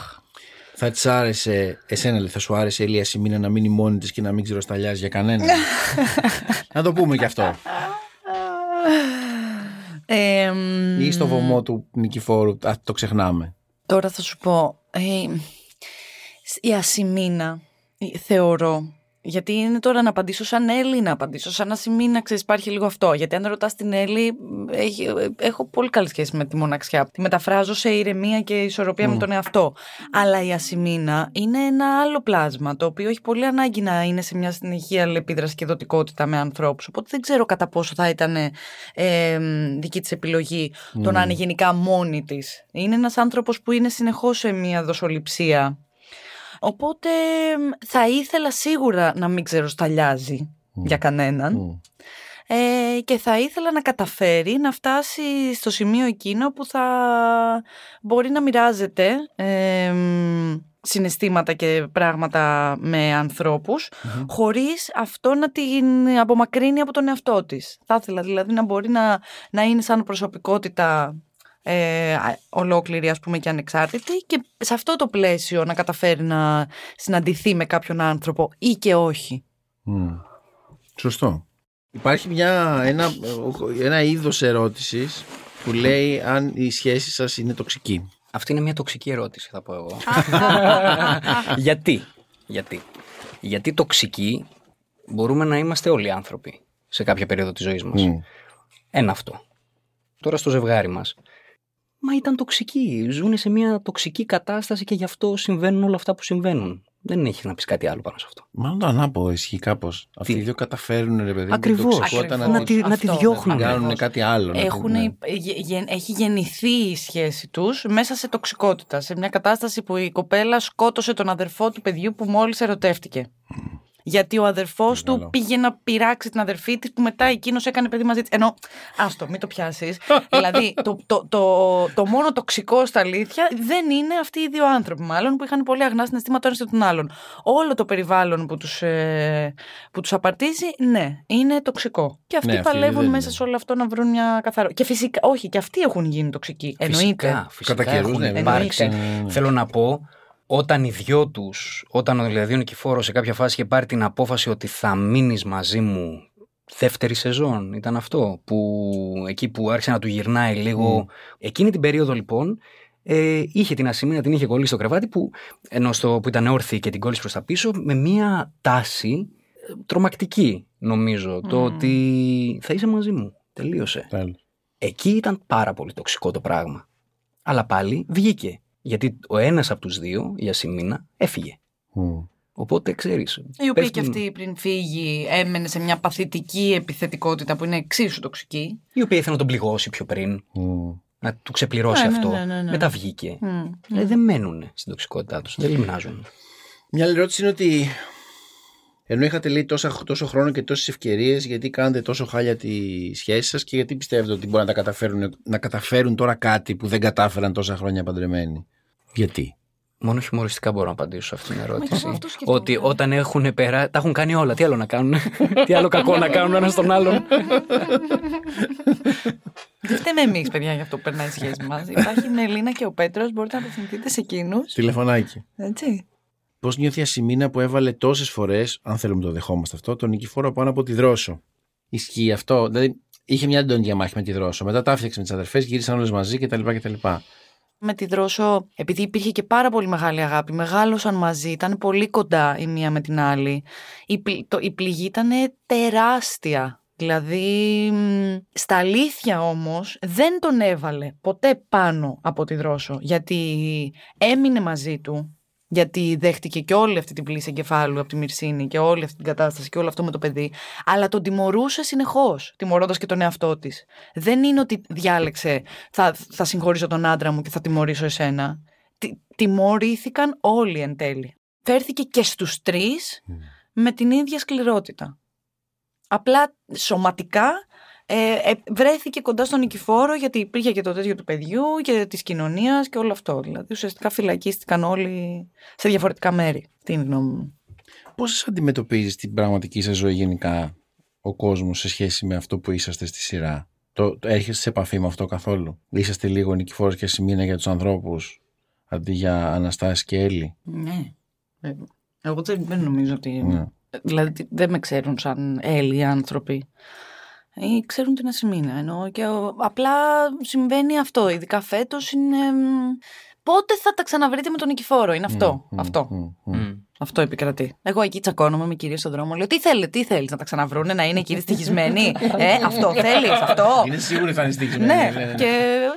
Θα της άρεσε, εσένα λέει, θα σου άρεσε η Ελία Σιμίνα να μείνει μόνη της και να μην ξηροσταλιάζει για κανέναν. να το πούμε κι αυτό. Ε, Ή στο βωμό του Νικηφόρου, α, το ξεχνάμε. Τώρα θα σου πω. Ε, η Ασημίνα ε, θεωρώ. Γιατί είναι τώρα να απαντήσω σαν Έλλη, να απαντήσω σαν Ασημίνα, ξέρεις, υπάρχει λίγο αυτό. Γιατί αν ρωτάς την Έλλη, έχει, ε, έχω πολύ καλή σχέση με τη μοναξιά. Τη μεταφράζω σε ηρεμία και ισορροπία με τον εαυτό. Αλλά η Ασημίνα είναι ένα άλλο πλάσμα, το οποίο έχει πολύ ανάγκη να είναι σε μια συνεχή αλληλεπίδραση και δοτικότητα με ανθρώπους. Οπότε δεν ξέρω κατά πόσο θα ήταν ε, δική της επιλογή το να είναι γενικά μόνη της. Είναι ένας άνθρωπος που είναι συνεχώς σε μια δοσοληψία. Οπότε μ, θα ήθελα σίγουρα να μην ξέρω σταλιάζει για κανέναν. Μμ. Ε, και θα ήθελα να καταφέρει να φτάσει στο σημείο εκείνο που θα μπορεί να μοιράζεται ε, μ, συναισθήματα και πράγματα με ανθρώπους χωρίς αυτό να την απομακρύνει από τον εαυτό της. Θα ήθελα δηλαδή να μπορεί να, να είναι σαν προσωπικότητα ε, α- ολόκληρη ας πούμε και ανεξάρτητη και σε αυτό το πλαίσιο να καταφέρει να συναντηθεί με κάποιον άνθρωπο ή και όχι. Μμ. Σωστό. Υπάρχει μια, ένα, ένα είδος ερώτησης που λέει αν η σχέση σας είναι τοξική. Αυτή είναι μια τοξική ερώτηση, θα πω εγώ. Γιατί; Γιατί; Γιατί τοξικοί μπορούμε να είμαστε όλοι άνθρωποι σε κάποια περίοδο της ζωής μας. Μμ. Ένα αυτό. Τώρα στο ζευγάρι μας. Μα ήταν τοξικοί. Ζουν σε μια τοξική κατάσταση και γι' αυτό συμβαίνουν όλα αυτά που συμβαίνουν. Δεν έχει να πεις κάτι άλλο πάνω σε αυτό. Μάλλον το ανάποδο ισχύει κάπως. Αυτοί οι δύο καταφέρουν ρε παιδί μου, την Ακριβώς. τοξικότητα Ακριβώς. να, Να τη, τη, να τη Αυτό. διώχνουν. να κάνουν Ακριβώς. κάτι άλλο. να την- Έχουν, ναι. γε- γε- έχει γεννηθεί η σχέση τους μέσα σε τοξικότητα. Σε μια κατάσταση που η κοπέλα σκότωσε τον αδερφό του παιδιού που μόλις ερωτεύτηκε. Γιατί ο αδερφός του Μεγάλο. πήγε να πειράξει την αδερφή της που μετά εκείνος έκανε παιδί μαζί της. Ενώ, άστο, μην το πιάσεις. δηλαδή, το, το, το, το μόνο τοξικό στα αλήθεια δεν είναι αυτοί οι δύο άνθρωποι, μάλλον, που είχαν πολύ αγνά συναισθήματα ο ένας για τον άλλον. Όλο το περιβάλλον που τους, ε, που τους απαρτίζει, ναι, είναι τοξικό. Και αυτοί Ναι, αυτοί παλεύουν δεν μέσα είναι. σε όλο αυτό να βρουν μια καθαρό. Και φυσικά, όχι, και αυτοί έχουν γίνει τοξικοί. Εννοείται. Φυσικά, φυσικά Κατά καιρούς, έχουν ναι, υπάρξει. εννοείται. Θέλω να πω, όταν οι δυο τους, όταν ο δηλαδή ο Νικηφόρος σε κάποια φάση είχε πάρει την απόφαση ότι θα μείνεις μαζί μου δεύτερη σεζόν, ήταν αυτό, που εκεί που άρχισε να του γυρνάει λίγο. Εκείνη την περίοδο λοιπόν, ε, είχε την ασημία, την είχε κολλήσει στο κρεβάτι που, ενώ στο, που ήταν όρθιη και την κόλλησε προς τα πίσω, με μία τάση ε, τρομακτική νομίζω, το ότι θα είσαι μαζί μου. Τελείωσε. Τέλος. Εκεί ήταν πάρα πολύ τοξικό το πράγμα. Αλλά πάλι βγήκε. Γιατί ο ένας από τους δύο, η Ασημίνα, έφυγε. Μμ. Οπότε ξέρεις. Η οποία πες και την- αυτή πριν φύγει έμενε σε μια παθητική επιθετικότητα που είναι εξίσου τοξική. Η οποία ήθελε να τον πληγώσει πιο πριν, Μμ. να του ξεπληρώσει Ναι, ναι, αυτό. ναι, ναι, ναι. Μετά βγήκε. Μμ. Ε, δεν μένουν στην τοξικότητά τους. Δεν λιμνάζουν. Μια άλλη ερώτηση είναι ότι ενώ είχατε λέει τόσα, τόσο χρόνο και τόσες ευκαιρίες, γιατί κάνετε τόσο χάλια τη σχέση σας και γιατί πιστεύετε ότι μπορεί να, τα καταφέρουν, να καταφέρουν τώρα κάτι που δεν κατάφεραν τόσα χρόνια παντρεμένοι; Γιατί; Μόνο χιουμοριστικά μπορώ να απαντήσω σε αυτήν την ερώτηση. αυτό σκεφτόμουν. Ότι όταν έχουν πέρα. Τα έχουν κάνει όλα. Τι άλλο να κάνουν; Τι άλλο κακό να κάνουν ένας στον άλλον; Δεν φταίμε εμείς, παιδιά, για αυτό που περνάει η σχέση μας. Υπάρχει η Μελίνα και ο Πέτρος, μπορείτε να απευθυνθείτε σε εκείνους. Τηλεφωνάκι. Έτσι. Πώς νιώθει η Ασημίνα που έβαλε τόσες φορές, αν θέλουμε το δεχόμαστε αυτό, τον Νικηφόρο πάνω από τη Δρόσο; Ισχύει αυτό; Δηλαδή, είχε μια έντονη διαμάχη με τη Δρόσο. Μετά τα άφηξε με τις αδερφές, γύρισαν όλες μαζί κτλ. κτλ. Με τη Δρόσο, επειδή υπήρχε και πάρα πολύ μεγάλη αγάπη, μεγάλωσαν μαζί, ήταν πολύ κοντά η μία με την άλλη. Η, πλη- το, η πληγή ήταν τεράστια. Δηλαδή, μ, στα αλήθεια όμως, δεν τον έβαλε ποτέ πάνω από τη Δρόσο, γιατί έμεινε μαζί του, γιατί δέχτηκε και όλη αυτή την πλήση εγκεφάλου από τη Μυρσίνη και όλη αυτή την κατάσταση και όλο αυτό με το παιδί, αλλά τον τιμωρούσε συνεχώς, τιμωρώντας και τον εαυτό της. Δεν είναι ότι διάλεξε θα, θα συγχωρήσω τον άντρα μου και θα τιμωρήσω εσένα. Τι, τιμωρήθηκαν όλοι εν τέλει. Φέρθηκε και στους τρεις με την ίδια σκληρότητα. Απλά σωματικά ε, ε, βρέθηκε κοντά στον νικηφόρο γιατί υπήρχε και το τέτοιο του παιδιού και της κοινωνίας και όλο αυτό. Δηλαδή ουσιαστικά φυλακίστηκαν όλοι σε διαφορετικά μέρη. Τι είναι η γνώμη μου. Πώς αντιμετωπίζεις την πραγματική σας ζωή γενικά ο κόσμος σε σχέση με αυτό που είσαστε στη σειρά; Το, το έρχεσαι σε επαφή με αυτό καθόλου; Είσαστε λίγο Νικηφόρος και Ασημίνα για τους ανθρώπους αντί για Αναστάση και Έλλη; Ναι. Ε, Εγώ δεν, δεν νομίζω ότι... Ναι. Δηλαδή τι- δεν με ξέρουν σαν Έλλοι άνθρωποι. Ή ξέρουν την ασημίνα. Ενώ και ο- απλά συμβαίνει αυτό. Ειδικά φέτος είναι. μ, Πότε θα τα ξαναβρείτε με τον Νικηφόρο, είναι αυτό. Μμ, αυτό. μμ, μμ. Μμ. Αυτό επικρατεί. Εγώ εκεί τσακώνομαι με κυρίες στον δρόμο. Λέω τι θέλει, τι θέλεις, να τα ξαναβρούνε, να είναι οι κύριοι στοιχισμένοι. ε, αυτό θέλεις, αυτό. Είναι σίγουρη θα είναι στοιχισμένη. Ναι, και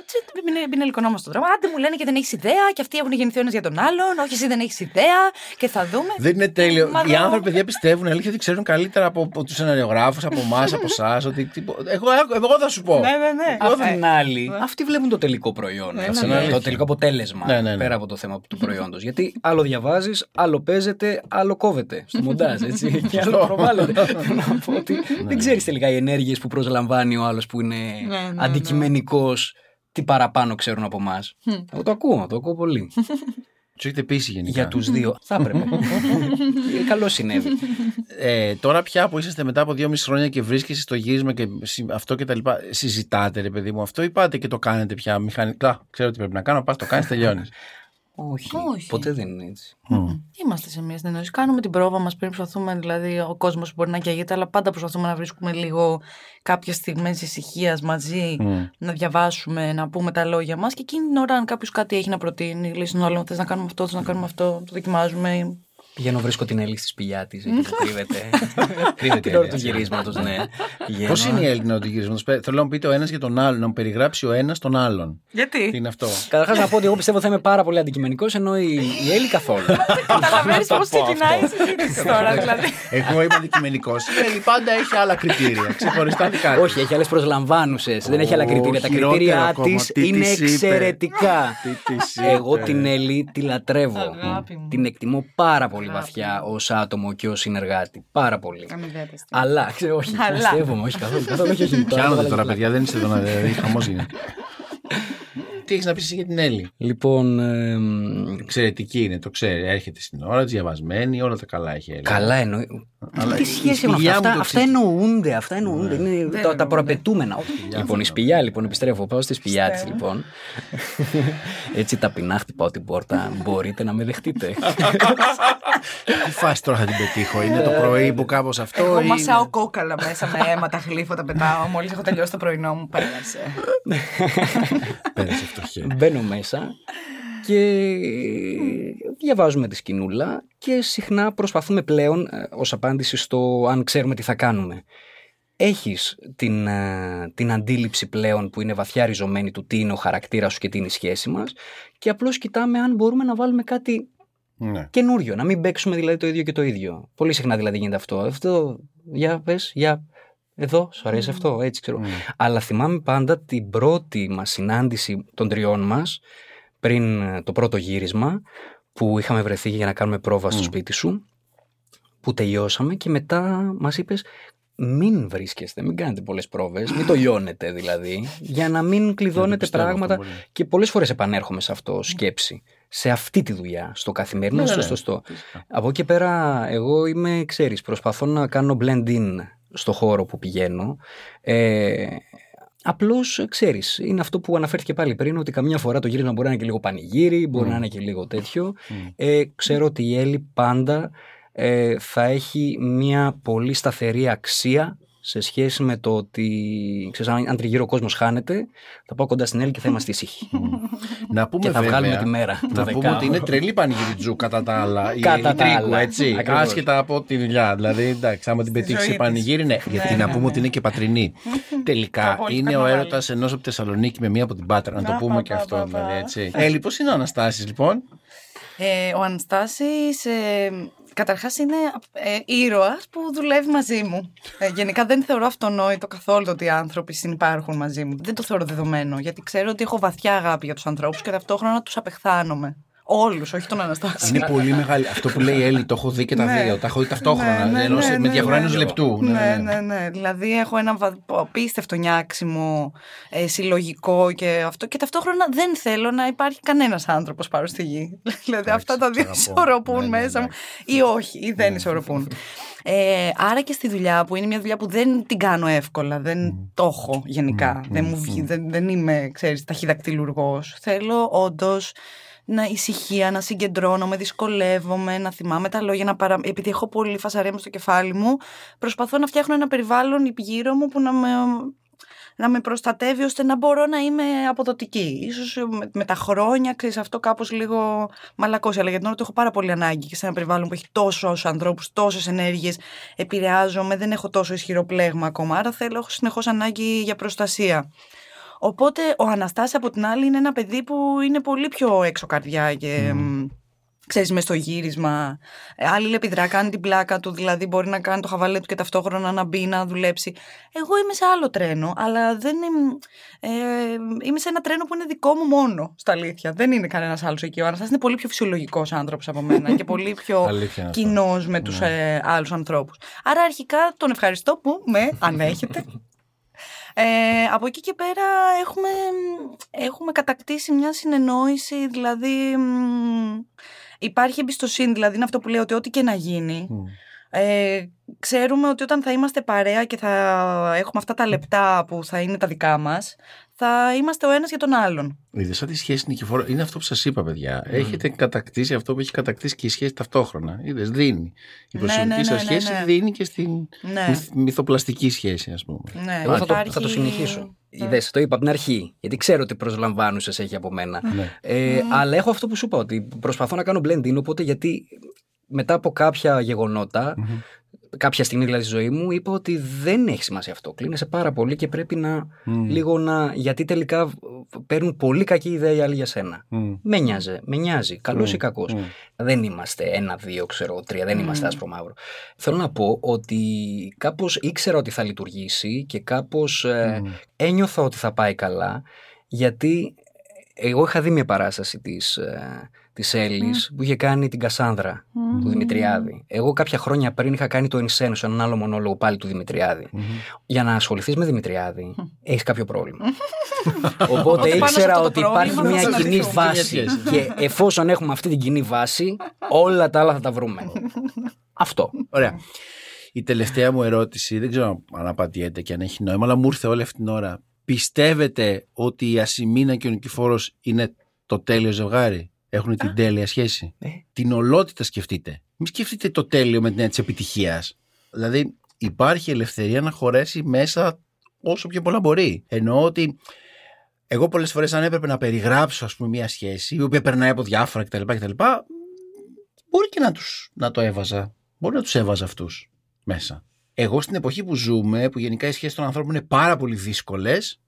έτσι είναι, είναι λικονόμος στον δρόμο. Άντε μου λένε και δεν έχεις ιδέα, και αυτοί έχουν γεννηθεί ο ένας για τον άλλον. Όχι, εσύ δεν έχεις ιδέα, και θα δούμε. Δεν είναι τέλειο. Μα Οι δεν- άνθρωποι παιδιά πιστεύουν αλήθεια ότι ξέρουν καλύτερα από, από τους σεναριογράφους, από εμάς, από εσάς. Ότι... τύπο- Εγώ, εγώ θα σου πω. Ναι, ναι, ναι. Απ' την άλλη, αυτοί βλέπουν το τελικό προϊόν. έτσι, ναι, ναι. Το τελικό αποτέλεσμα. Ναι, ναι, ναι. Πέρα από το θέμα του προϊόντος. Γιατί άλλο διαβάζεις, άλλο παίζεται, άλλο κόβεται στο μοντάζ. Έτσι, και άλλο προβάλλεται. Θέλω να πω ότι δεν ξέρεις τελικά οι ενέργειες που προσλαμβάνει ο άλλος που είναι ναι, ναι. αντικειμενικός, τι παραπάνω ξέρουν από εμάς. Εγώ το ακούω, το ακούω πολύ. Τους έχετε πείσει γενικά. Για τους δύο. Θα έπρεπε. Καλό συνέβη. Ε, τώρα πια που είσαστε μετά από δυόμιση χρόνια και βρίσκεσαι στο γύρισμα και συ- αυτό και τα λοιπά, συζητάτε ρε παιδί μου αυτό ή πάτε και το κάνετε πια μηχανικά. Ξέρω τι πρέπει να κάνω, πας το κάνεις, τελειώνεις. Όχι, Όχι. ποτέ δεν είναι έτσι. Είμαστε σε μια συνεννόηση. Κάνουμε την πρόβα μας πριν προσπαθούμε, δηλαδή ο κόσμος μπορεί να καίγεται, αλλά πάντα προσπαθούμε να βρίσκουμε λίγο κάποιες στιγμές ησυχίας μαζί, Μμ. να διαβάσουμε, να πούμε τα λόγια μας. Και εκείνη την ώρα, αν κάποιος κάτι έχει να προτείνει, λέει στον άλλο: Θες να κάνουμε αυτό, θες να κάνουμε αυτό, το δοκιμάζουμε. Πηγαίνω, βρίσκω την Έλλη στη σπηλιά της, εκεί που κρύβεται. Κρύβεται την η ώρα Έλλη, του γυρίσματος, ναι. Πηγαίνω. Πώς είναι η Έλληνα του γυρίσματος; Πε- Θέλω να μου πείτε ο ένας για τον άλλον, να μου περιγράψει ο ένας τον άλλον. Τι Γιατί; είναι αυτό; Καταρχάς να πω ότι εγώ πιστεύω θα είμαι πάρα πολύ αντικειμενικός, ενώ η, η Έλλη καθόλου. Καταλαβαίνεις πώς ξεκινάει η συζήτηση τώρα, δηλαδή. Εγώ είμαι αντικειμενικός. Η Έλλη πάντα έχει άλλα κριτήρια. Ξεχωριστά δικά της. Όχι, έχει άλλες προσλαμβάνουσες. Δεν έχει άλλα κριτήρια. Τα χειρότερο κριτήρια ακόμα. της Τι είναι της είπε; εξαιρετικά. Τι της είπε; Εγώ την Έλλη τη λατρεύω. Αγάπη μου. Την εκτιμώ πάρα πολύ βαθιά ως άτομο και ως συνεργάτη. Πάρα πολύ. Αλλά, ξέρω, όχι, Αλλά. πιστεύω, όχι καθόλου. καθόλου όχι, όχι, Πιάνονται έβαλα τώρα, και παιδιά, δεν είστε εδώ να δηλαδή, χαμός γίνεται. Τι έχεις να πεις εσύ για την Έλλη; Λοιπόν, εμ, Εξαιρετική είναι, το ξέρει. Έρχεται στην ώρα της, διαβασμένη, όλα τα καλά έχει η Έλλη. καλά εννοεί. Αλλά Τι η σχέση με σπηλιά αυτά. μου Αυτά, το αυτά ξέρει. εννοούνται. Αυτά εννοούνται. Είναι τα, τα προαπαιτούμενα. λοιπόν, η σπηλιά, λοιπόν, επιστρέφω. Πάω στη σπηλιά της, λοιπόν. Έτσι ταπεινά χτυπάω την πόρτα. Μπορείτε να με δεχτείτε. Τι φάση τώρα θα την πετύχω, είναι το πρωί που κάπως αυτό Εγώ ή... μασάω κόκαλα μέσα με αίμα, τα γλύφω, πετάω. Μόλις έχω τελειώσει το πρωινό μου, πέρασε. Πέρασε φτωχέ. Μπαίνω μέσα και διαβάζουμε τη σκηνούλα και συχνά προσπαθούμε πλέον ε, ως απάντηση στο αν ξέρουμε τι θα κάνουμε. Έχεις την, ε, την αντίληψη πλέον που είναι βαθιά ριζωμένη του τι είναι ο χαρακτήρας σου και τι είναι η σχέση μας και απλώς κοιτάμε αν μπορούμε να βάλουμε κάτι Ναι. καινούριο, να μην παίξουμε δηλαδή το ίδιο και το ίδιο. Πολύ συχνά δηλαδή γίνεται αυτό. Αυτό, για πες, για εδώ, σου αρέσει αυτό, έτσι ξέρω. Αλλά θυμάμαι πάντα την πρώτη μας συνάντηση των τριών μας πριν ε, το πρώτο γύρισμα που είχαμε βρεθεί για να κάνουμε πρόβα στο σπίτι σου που τελειώσαμε και μετά μας είπες μην βρίσκεστε, μην κάνετε πολλές πρόβες, μην το λιώνετε δηλαδή, για να μην κλειδώνετε πιστεύω αυτό πράγματα. πολύ. Και πολλές φορές επανέρχομαι σε αυτό σκέψη. Σε αυτή τη δουλειά, στο καθημερινό, Ναι, στο ναι, σωστό. φυσικά. Από εκεί πέρα, εγώ είμαι, ξέρεις, προσπαθώ να κάνω blend in στο χώρο που πηγαίνω. Ε, Απλώς, ξέρεις, είναι αυτό που αναφέρθηκε πάλι πριν, ότι καμιά φορά το γύρισμα μπορεί να είναι και λίγο πανηγύρι, μπορεί Μμ. να είναι και λίγο τέτοιο. Μμ. Ε, ξέρω ότι η Έλλη πάντα ε, θα έχει μια πολύ σταθερή αξία σε σχέση με το ότι, ξέρεις, αν, αν τριγύρω ο κόσμος χάνεται, θα πάω κοντά στην Έλλη και θα είμαστε ήσυχοι. Να πούμε και θα βέβαια, βγάλουμε τη μέρα. το Να πούμε δεκάωρο. ότι είναι τρελή πανηγυριτζού κατά τα άλλα. Η Κατά Έλλη τα Τρίκου, άλλα. έτσι. Ακριβώς. Άσχετα από τη δουλειά. Δηλαδή, εντάξει, άμα την Στη πετύχει ζωή σε της. πανηγύρι, ναι. Γιατί να ναι, πούμε ναι. ότι είναι και πατρινή. Τελικά Πολύ είναι ο καρναβάλι. έρωτας ενός από τη Θεσσαλονίκη με μία από την Πάτρα. Να το Να, πούμε πα, και πα, αυτό πα, δηλαδή, πα. έτσι. Έλλη, πώς είναι ο Αναστάσης, λοιπόν; Ε, ο Αναστάσης ε, καταρχάς είναι ε, ήρωας που δουλεύει μαζί μου. Ε, γενικά δεν θεωρώ αυτονόητο καθόλου το ότι οι άνθρωποι συνυπάρχουν μαζί μου. Δεν το θεωρώ δεδομένο, γιατί ξέρω ότι έχω βαθιά αγάπη για τους ανθρώπους και ταυτόχρονα τους απεχθάνομαι. Όλους, όχι τον Αναστάση. Είναι πολύ μεγάλη. Αυτό που λέει η Έλλη, το έχω δει και τα Ναι. δύο. Τα έχω δει ταυτόχρονα. Ναι, ναι, ενώ σε- ναι, με ναι, διαφορά ναι. ενό λεπτού. Ναι, ναι, ναι. Δηλαδή έχω ένα βα- απίστευτο νιάξιμο ε, συλλογικό και αυτό. Και ταυτόχρονα δεν θέλω να υπάρχει κανένας άνθρωπος πάνω στη γη. δηλαδή αυτά τα δύο αγαπώ. ισορροπούν Ναι, ναι, μέσα μου. ναι. Ή όχι, ή δεν ισορροπούν. Ε, άρα και στη δουλειά που είναι μια δουλειά που δεν την κάνω εύκολα, δεν το έχω γενικά. δεν, μου βγει, δεν, δεν είμαι, ξέρεις, ταχυδακτηλουργός. Θέλω όντως να ησυχία, να συγκεντρώνομαι, δυσκολεύομαι, να θυμάμαι τα λόγια, να παρα... επειδή έχω πολύ φασαρία μες στο κεφάλι μου, προσπαθώ να φτιάχνω ένα περιβάλλον γύρω μου που να με, να με προστατεύει ώστε να μπορώ να είμαι αποδοτική. Ίσως με, με τα χρόνια, ξέρεις, αυτό κάπως λίγο μαλακώσει, αλλά για την ώρα το έχω πάρα πολύ ανάγκη και σε ένα περιβάλλον που έχει τόσους ανθρώπους, τόσες ενέργειες, επηρεάζομαι, δεν έχω τόσο ισχυρό πλέγμα ακόμα, άρα θέλω, έχω συνεχώς ανάγκη για προστασία. Οπότε ο Αναστάσης από την άλλη είναι ένα παιδί που είναι πολύ πιο έξω καρδιά και μ, ξέρεις μες στο γύρισμα. Ε, Άλλη επιδρά, κάνει την πλάκα του, δηλαδή μπορεί να κάνει το χαβαλέ του και ταυτόχρονα να μπει να δουλέψει. Εγώ είμαι σε άλλο τρένο, αλλά δεν είμαι, ε, είμαι σε ένα τρένο που είναι δικό μου μόνο, στα αλήθεια. Δεν είναι κανένας άλλος εκεί. Ο Αναστάσης είναι πολύ πιο φυσιολογικός άνθρωπος από μένα και πολύ πιο Αλήθεια είναι αυτό. κοινός με τους ε, άλλους ανθρώπους. Άρα αρχικά τον ευχαριστώ που με ανέχετε. Ε, από εκεί και πέρα έχουμε, έχουμε κατακτήσει μια συνεννόηση, δηλαδή μ, υπάρχει εμπιστοσύνη, δηλαδή είναι αυτό που λέω ότι ό,τι και να γίνει, ε, ξέρουμε ότι όταν θα είμαστε παρέα και θα έχουμε αυτά τα λεπτά που θα είναι τα δικά μας, θα είμαστε ο ένας για τον άλλον. Είδες σαν τη σχέση νικηφόρο. Είναι αυτό που σας είπα, παιδιά. Έχετε κατακτήσει αυτό που έχει κατακτήσει και η σχέση ταυτόχρονα. Είδες, δίνει. Η Ναι, προσωπική ναι, ναι, σας ναι, σχέση ναι. δίνει και στην Ναι. μυθ- μυθοπλαστική σχέση, ας πούμε. Ναι, Εγώ θα το, υπάρχει- θα το συνεχίσω. Ναι. Είδες, το είπα από την αρχή. Γιατί ξέρω ότι προσλαμβάνουσες έχει από μένα. Ναι. Ε, Αλλά έχω αυτό που σου είπα, ότι προσπαθώ να κάνω blend in, οπότε γιατί μετά από κάποια γεγονότα, κάποια στιγμή δηλαδή στη ζωή μου, είπα ότι δεν έχει σημασία αυτό. Κλείνεσαι πάρα πολύ και πρέπει να Μμμ. λίγο να. Γιατί τελικά παίρνουν πολύ κακή ιδέα οι άλλοι για σένα. Μμ. Με νοιάζει, με νοιάζει, καλός Μμ. ή κακός. Μμ. Δεν είμαστε ένα, δύο, ξέρω, τρία, δεν είμαστε άσπρο μαύρο. Θέλω να πω ότι κάπως ήξερα ότι θα λειτουργήσει και κάπως Μμ. ένιωθα ότι θα πάει καλά, γιατί εγώ είχα δει μια παράσταση της, ε, της Έλλης που είχε κάνει την Κασάνδρα του Δημητριάδη. Εγώ κάποια χρόνια πριν είχα κάνει το Ενσένο, έναν άλλο μονόλογο πάλι του Δημητριάδη. Για να ασχοληθείς με Δημητριάδη, έχεις κάποιο πρόβλημα. Οπότε Οπότε πάνω σε ήξερα αυτό το ότι πρόβλημα υπάρχει θα μια συναντηθούμε. κοινή Κοινή βάση. σχέση. και εφόσον έχουμε αυτή την κοινή βάση, όλα τα άλλα θα τα βρούμε. Αυτό. Ωραία. Η τελευταία μου ερώτηση, δεν ξέρω αν απαντιέται και αν έχει νόημα, αλλά μου ήρθε όλη αυτή την ώρα. Πιστεύετε ότι η Ασημίνα και ο Νικηφόρος είναι το τέλειο ζευγάρι; Έχουν την τέλεια σχέση. Ε. Την ολότητα σκεφτείτε. Μην σκεφτείτε το τέλειο με την έννοια της επιτυχίας. Δηλαδή, υπάρχει ελευθερία να χωρέσει μέσα όσο πιο πολλά μπορεί. Εννοώ ότι εγώ πολλές φορές, αν έπρεπε να περιγράψω ας πούμε, μια σχέση, η οποία περνάει από διάφορα κτλ. κτλ μπορεί και να, τους, να το έβαζα. Μπορεί να τους έβαζα αυτούς μέσα. Εγώ στην εποχή που ζούμε, που γενικά οι σχέσεις των ανθρώπων είναι πάρα πολύ δύσκολες,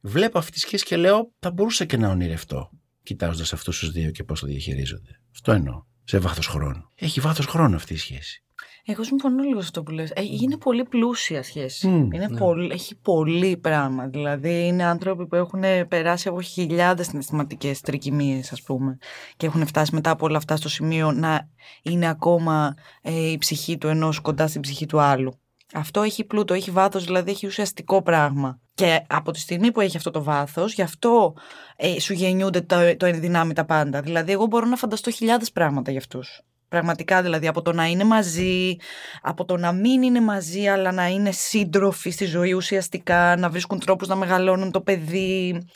βλέπω αυτή τη σχέση και λέω, θα μπορούσα και να ονειρευτώ, κοιτάζοντας αυτούς τους δύο και πώς το διαχειρίζονται. Αυτό εννοώ. Σε βάθος χρόνου. Έχει βάθος χρόνου αυτή η σχέση. Εγώ συμφωνώ λίγο σε αυτό που λες. Ε, είναι πολύ πλούσια σχέση. Μμ, είναι ναι. πολύ, έχει πολύ πράγμα. Δηλαδή είναι άνθρωποι που έχουν περάσει από χιλιάδες συναισθηματικές τρικυμίες ας πούμε και έχουν φτάσει μετά από όλα αυτά στο σημείο να είναι ακόμα ε, η ψυχή του ενός κοντά στην ψυχή του άλλου. Αυτό έχει πλούτο, έχει βάθος, δηλαδή έχει ουσιαστικό πράγμα. Και από τη στιγμή που έχει αυτό το βάθος, γι' αυτό ε, σου γεννιούνται το, το ενδυνάμει τα πάντα. Δηλαδή, εγώ μπορώ να φανταστώ χιλιάδες πράγματα για αυτούς. Πραγματικά δηλαδή από το να είναι μαζί, από το να μην είναι μαζί αλλά να είναι σύντροφοι στη ζωή ουσιαστικά, να βρίσκουν τρόπους να μεγαλώνουν το παιδί,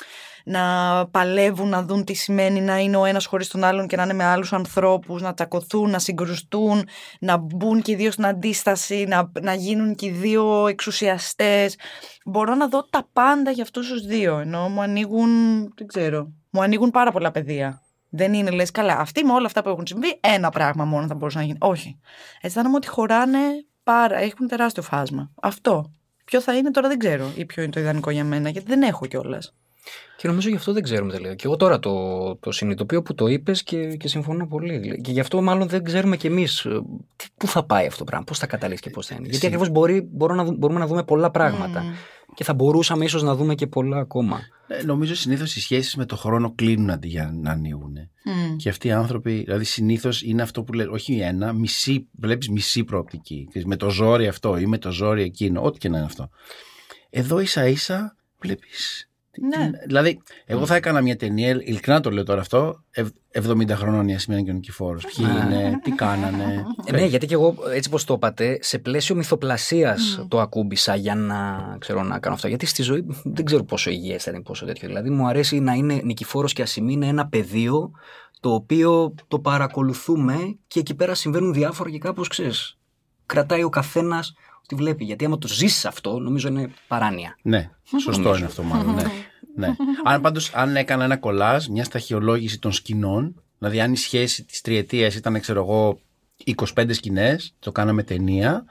να παλεύουν, να δουν τι σημαίνει να είναι ο ένας χωρίς τον άλλον και να είναι με άλλους ανθρώπους, να τσακωθούν, να συγκρουστούν, να μπουν και οι δύο στην αντίσταση, να, να γίνουν και οι δύο εξουσιαστές. Μπορώ να δω τα πάντα για αυτούς τους δύο, ενώ μου ανοίγουν, δεν ξέρω, μου ανοίγουν πάρα πολλά πεδία. Δεν είναι λες καλά. Αυτοί με όλα αυτά που έχουν συμβεί, ένα πράγμα μόνο θα μπορούσε να γίνει. Όχι. Αισθάνομαι ότι χωράνε πάρα, έχουν τεράστιο φάσμα. Αυτό. Ποιο θα είναι τώρα δεν ξέρω ή ποιο είναι το ιδανικό για μένα, γιατί δεν έχω κιόλας. Και νομίζω γι' αυτό δεν ξέρουμε τελείω. Και εγώ τώρα το, το συνειδητοποιώ που το είπες και, και συμφωνώ πολύ. Και γι' αυτό μάλλον δεν ξέρουμε κι εμείς πού θα πάει αυτό το πράγμα, πώς θα καταλήξει και πώς θα είναι. Γιατί ακριβώς μπορεί, μπορούμε, να, μπορούμε να δούμε πολλά πράγματα. Και θα μπορούσαμε ίσως να δούμε και πολλά ακόμα. Ε, νομίζω συνήθως οι σχέσεις με το χρόνο κλείνουν αντί για να ανοίγουν. Και αυτοί οι άνθρωποι, δηλαδή συνήθως είναι αυτό που λέει, όχι ένα, μισή, βλέπεις μισή προοπτική. Με το ζόρι αυτό ή με το ζόρι εκείνο, ό,τι και να είναι αυτό. Εδώ ίσα ίσα βλέπεις. Ναι. Δηλαδή, εγώ θα έκανα μια ταινία, ειλικρινά το λέω τώρα αυτό, ευ- 70 χρονών η Ασημένα και ο Νικηφόρος. Ποιοι είναι, τι κάνανε. Ε, ναι, γιατί και εγώ έτσι πως το είπατε, σε πλαίσιο μυθοπλασίας το ακούμπησα για να, ξέρω, να κάνω αυτό. Γιατί στη ζωή δεν ξέρω πόσο υγιές θα είναι, πόσο τέτοιο. Δηλαδή μου αρέσει να είναι νικηφόρος και ασημή, είναι ένα πεδίο το οποίο το παρακολουθούμε και εκεί πέρα συμβαίνουν διάφορα και κάπως ξέρεις. Κρατάει ο καθένας ό,τι βλέπει. Γιατί άμα το ζήσεις αυτό, νομίζω είναι παράνοια. Ναι, σωστό είναι αυτό μάλλον. Ναι. Ναι. Αν πάντως, αν έκανα ένα κολάζ, μια σταχυολόγηση των σκηνών, δηλαδή αν η σχέση της τριετίας ήταν, ξέρω εγώ, 25 σκηνές, το κάναμε ταινία,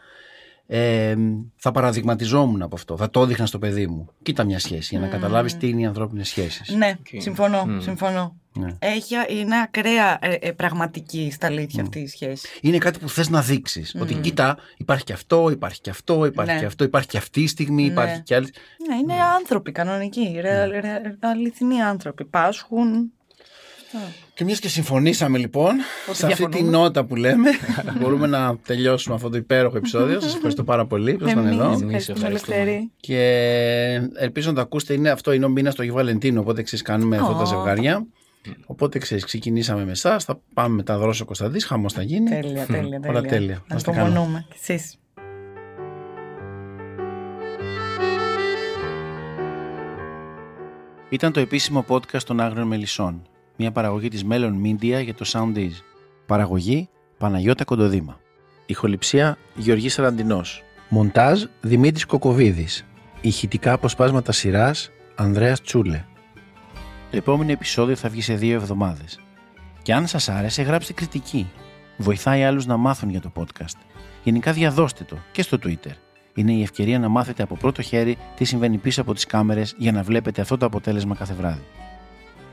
ε, θα παραδειγματιζόμουν από αυτό. Θα το έδειχνα στο παιδί μου. Κοίτα μια σχέση, για να καταλάβεις τι είναι οι ανθρώπινες σχέσεις. Ναι, συμφωνώ. συμφωνώ. Ναι. Έχει, είναι ακραία ε, ε, πραγματική στα αλήθεια αυτή η σχέση. είναι κάτι που θες να δείξεις. Ότι κοίτα, υπάρχει και αυτό, υπάρχει και αυτό, υπάρχει Ναι. και αυτό, υπάρχει και αυτή η στιγμή, Ναι. υπάρχει και άλλη. Ναι, είναι άνθρωποι κανονικοί, ρε, ρε, ρε, αληθινοί άνθρωποι. Πάσχουν. Και μιας και συμφωνήσαμε λοιπόν, σε αυτή τη διαφωνούμε. νότα που λέμε, μπορούμε να τελειώσουμε αυτό το υπέροχο επεισόδιο. Σας ευχαριστώ πάρα πολύ που ήσασταν εδώ. Εμείς Εμείς ευχαριστούμε, ευχαριστούμε. Ελευθερή. Και ελπίζω να το ακούσετε. Είναι αυτό, είναι ο μήνας του Αγίου Βαλεντίνου. Οπότε ξέρεις, κάνουμε αυτά τα Ω. ζευγάρια. Οπότε ξέρεις, ξεκινήσαμε με εσάς. Θα πάμε μετά δρόσο Κωνσταντής. Χαμός θα γίνει. Τέλεια, τέλεια. Όλα τέλεια. Να είστε καλά. Ανυπομονούμε. Κι εσείς. Ήταν το επίσημο podcast των Άγριων Μελισσών. Μια παραγωγή της Melon Media για το Soundees. Παραγωγή Παναγιώτα Κοντοδήμα. Ηχοληψία Γεωργής Σαραντινός. Μοντάζ Δημήτρης Κοκοβίδης. Ηχητικά αποσπάσματα σειράς Ανδρέας Τσούλε. Το επόμενο επεισόδιο θα βγει σε δύο εβδομάδες. Και αν σας άρεσε γράψτε κριτική. Βοηθάει άλλους να μάθουν για το podcast. Γενικά διαδώστε το και στο Twitter. Είναι η ευκαιρία να μάθετε από πρώτο χέρι τι συμβαίνει πίσω από τις κάμερες για να βλέπετε αυτό το αποτέλεσμα κάθε βράδυ.